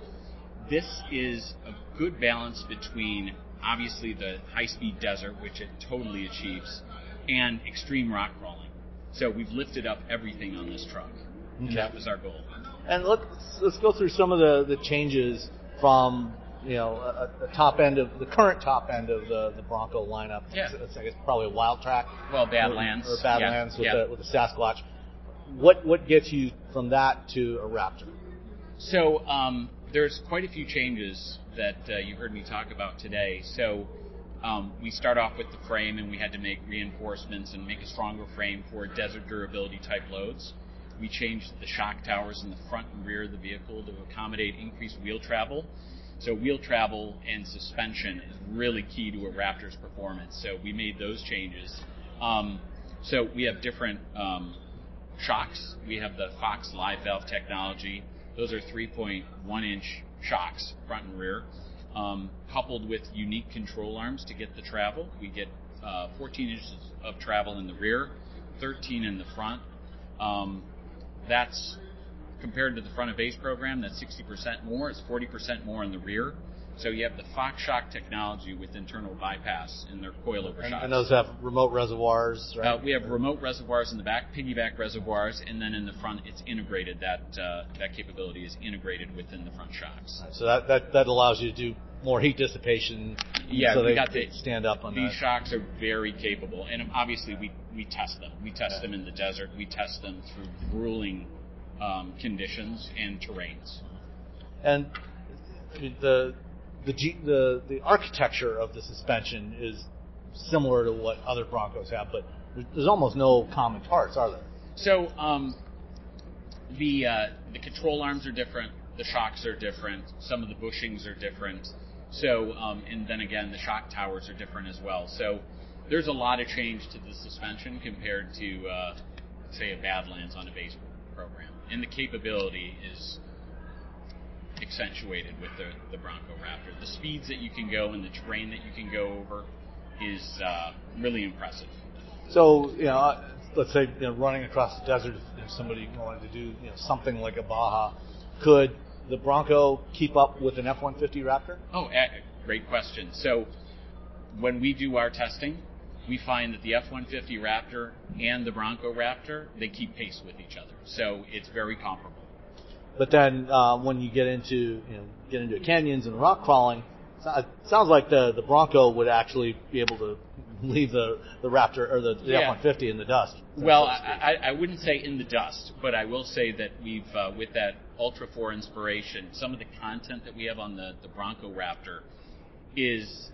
This is a good balance between obviously the high speed desert, which it totally achieves, and extreme rock crawling. So we've lifted up everything on this truck, and that was our goal. And let's let's go through some of the, the changes from you know a, a top end of the current top end of the, the Bronco lineup. Yeah. It's, it's, I guess probably a Wildtrak. Well, Badlands. or, or Badlands Yeah, with yeah. the with the Sasquatch. What what gets you from that to a Raptor? So um, there's quite a few changes that uh, you heard me talk about today. So um, we start off with the frame, and we had to make reinforcements and make a stronger frame for desert durability type loads. We changed the shock towers in the front and rear of the vehicle to accommodate increased wheel travel. So wheel travel and suspension is really key to a Raptor's performance. So we made those changes. Um, so we have different um, shocks. We have the Fox Live Valve technology. Those are 3.1 inch shocks, front and rear, um, coupled with unique control arms to get the travel. We get uh, 14 inches of travel in the rear, 13 in the front. Um, that's compared to the front of base program, that's 60% more. It's 40% more in the rear. So you have the Fox shock technology with internal bypass in their coilover And, shocks. and those have remote reservoirs, right? Uh, we have remote reservoirs in the back, piggyback reservoirs, and then in the front, it's integrated. That uh, that capability is integrated within the front shocks. so that, that that allows you to do more heat dissipation. Yeah, so we they got the stand up on These that. shocks are very capable, and obviously we we test them. We test them in the desert. We test them through grueling um, conditions and terrains. And the the G, the the architecture of the suspension is similar to what other Broncos have, but there's, almost no common parts, are there? So um, the uh, the control arms are different. The shocks are different. Some of the bushings are different. So um, and then again, the shock towers are different as well. So there's a lot of change to the suspension compared to uh, say a Badlands on a base program, and the capability is accentuated with the, the Bronco Raptor. The speeds that you can go and the terrain that you can go over is uh, really impressive. So you know, let's say you know, running across the desert, if somebody wanted to do you know something like a Baja, could the Bronco keep up with an F-150 Raptor? Oh, great question. So when we do our testing, we find that the F-150 Raptor and the Bronco Raptor they keep pace with each other. So it's very comparable. But then uh, when you get into you know get into canyons and rock crawling, it sounds like the the Bronco would actually be able to leave the the Raptor or the, the Yeah. F-150 in the dust. Well, so. I, I I wouldn't say in the dust, but I will say that we've, uh, with that Ultra 4 inspiration, some of the content that we have on the, the Bronco Raptor is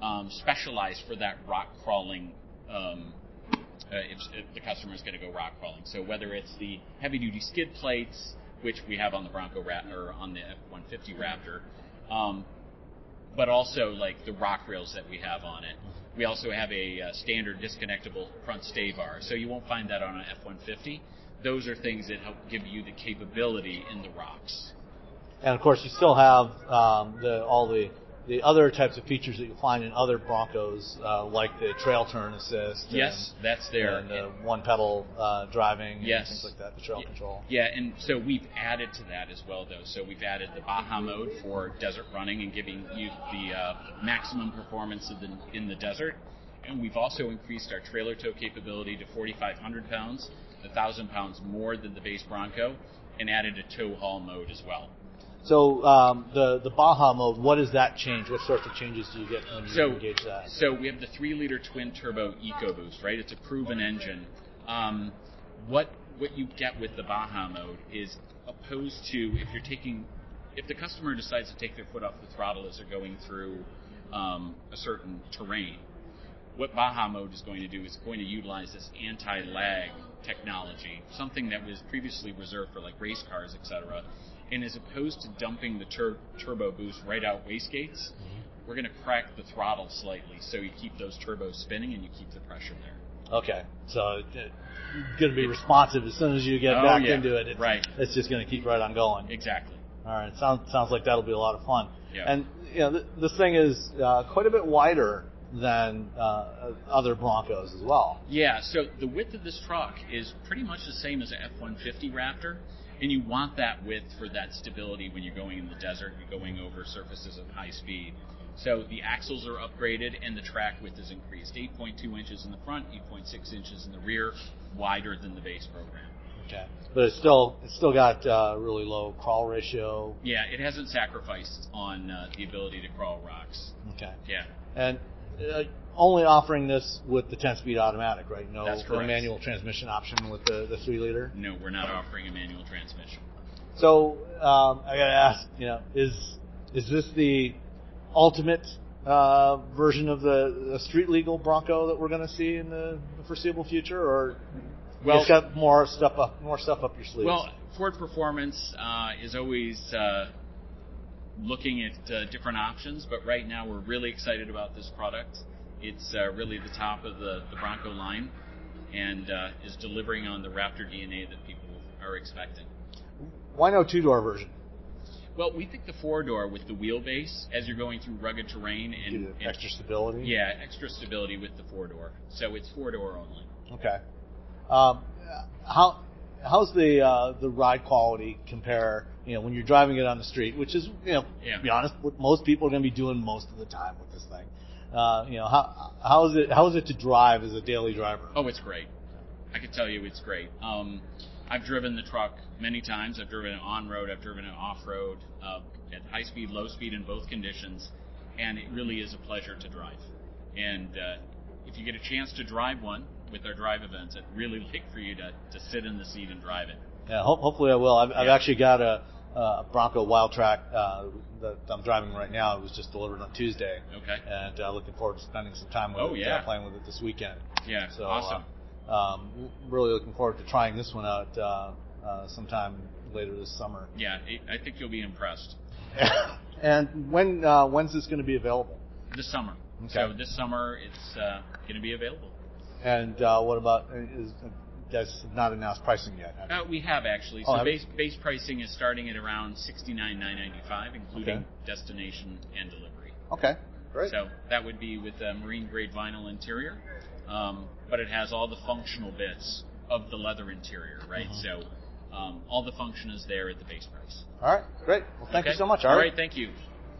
um, specialized for that rock crawling. Um, uh, if, if the customer is going to go rock crawling, so whether it's the heavy duty skid plates, which we have on the Bronco Ra- or on the F-150 Raptor, um, but also like the rock rails that we have on it. We also have a uh, standard disconnectable front sway bar, so you won't find that on an F-150. Those are things that help give you the capability in the rocks. And of course, you still have um, the, all the the other types of features that you'll find in other Broncos, uh, like the trail turn assist. Yes, and, that's there. And uh, one pedal uh, driving. Yes. And things like that. The trail Yeah. control. Yeah, and so we've added to that as well, though. So we've added the Baja mode for desert running and giving you the uh, maximum performance of the, in the desert. And we've also increased our trailer tow capability to 4,500 pounds, 1,000 pounds more than the base Bronco, and added a tow haul mode as well. So um, the the Baja mode, what does that change? What sorts of changes do you get when you So, engage that? so we have the three-liter twin-turbo EcoBoost, right? It's a proven engine. Um, what what you get with the Baja mode is opposed to if you're taking, if the customer decides to take their foot off the throttle as they're going through um, a certain terrain, what Baja mode is going to do is going to utilize this anti-lag technology, something that was previously reserved for like race cars, etc. And as opposed to dumping the tur- turbo boost right out wastegates, we're going to crack the throttle slightly so you keep those turbos spinning and you keep the pressure there. Okay, so it's going to be responsive as soon as you get Oh, back yeah. into it. It's, Right. It's just going to keep right on going. Exactly. All right. Sounds sounds like that'll be a lot of fun. Yeah. And you know, th- this thing is uh, quite a bit wider than uh, other Broncos as well. Yeah, so the width of this truck is pretty much the same as an F-150 Raptor, and you want that width for that stability when you're going in the desert, you're going over surfaces at high speed. So the axles are upgraded and the track width is increased. 8.2 inches in the front, 8.6 inches in the rear, wider than the base program. Okay. But it's still it's still got uh, really low crawl ratio. Yeah, it hasn't sacrificed on uh, the ability to crawl rocks. Okay. Yeah. And uh, only offering this with the 10-speed automatic, right? No That's correct. manual transmission option with the the three liter. No, we're not offering a manual transmission. So um, I gotta ask, you know, is is this the ultimate uh, version of the, the street legal Bronco that we're going to see in the, the foreseeable future, or Well- it's got more stuff up more stuff up your sleeves? Well, Ford Performance uh, is always uh, looking at uh, different options, but right now we're really excited about this product. It's uh, really the top of the, the Bronco line and uh, is delivering on the Raptor DNA that people are expecting. why no two door version? Well, we think the four door with the wheelbase, as you're going through rugged terrain and, and- extra stability. yeah, extra stability with the four door. So it's four door only. Okay. Um, how how's the uh, the ride quality compare? You know, when you're driving it on the street, which is you know, Yeah. be honest, what most people are going to be doing most of the time with this thing. Uh, you know, how how is it how is it to drive as a daily driver? Oh, it's great. I can tell you it's great. Um, I've driven the truck many times. I've driven it on road. I've driven it off road, uh, at high speed, low speed, in both conditions, and it really is a pleasure to drive. And uh, if you get a chance to drive one with our drive events, I'd really like for you to, to sit in the seat and drive it. Yeah, ho- hopefully I will. I've, I've actually got a, a Bronco Wildtrak uh, that I'm driving right now. It was just delivered on Tuesday, Okay. and uh, looking forward to spending some time with Oh, it, yeah. uh, playing with it this weekend. Yeah. So, awesome. Uh, um, really looking forward to trying this one out uh, uh, sometime later this summer. yeah, it, I think you'll be impressed and when uh, when's this going to be available? this summer. Okay. So this summer it's uh, going to be available. And uh, what about is that's not announced pricing yet? have? Uh, we have actually. Oh, So you? base base pricing is starting at around sixty nine nine ninety five, including Okay. destination and delivery. Okay, great. So that would be with a marine grade vinyl interior, um, but it has all the functional bits of the leather interior, right? Mhm. So um, all the function is there at the base price. All right, great. Well, thank you so much. All Art. right, thank you.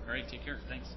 All right, take care. Thanks.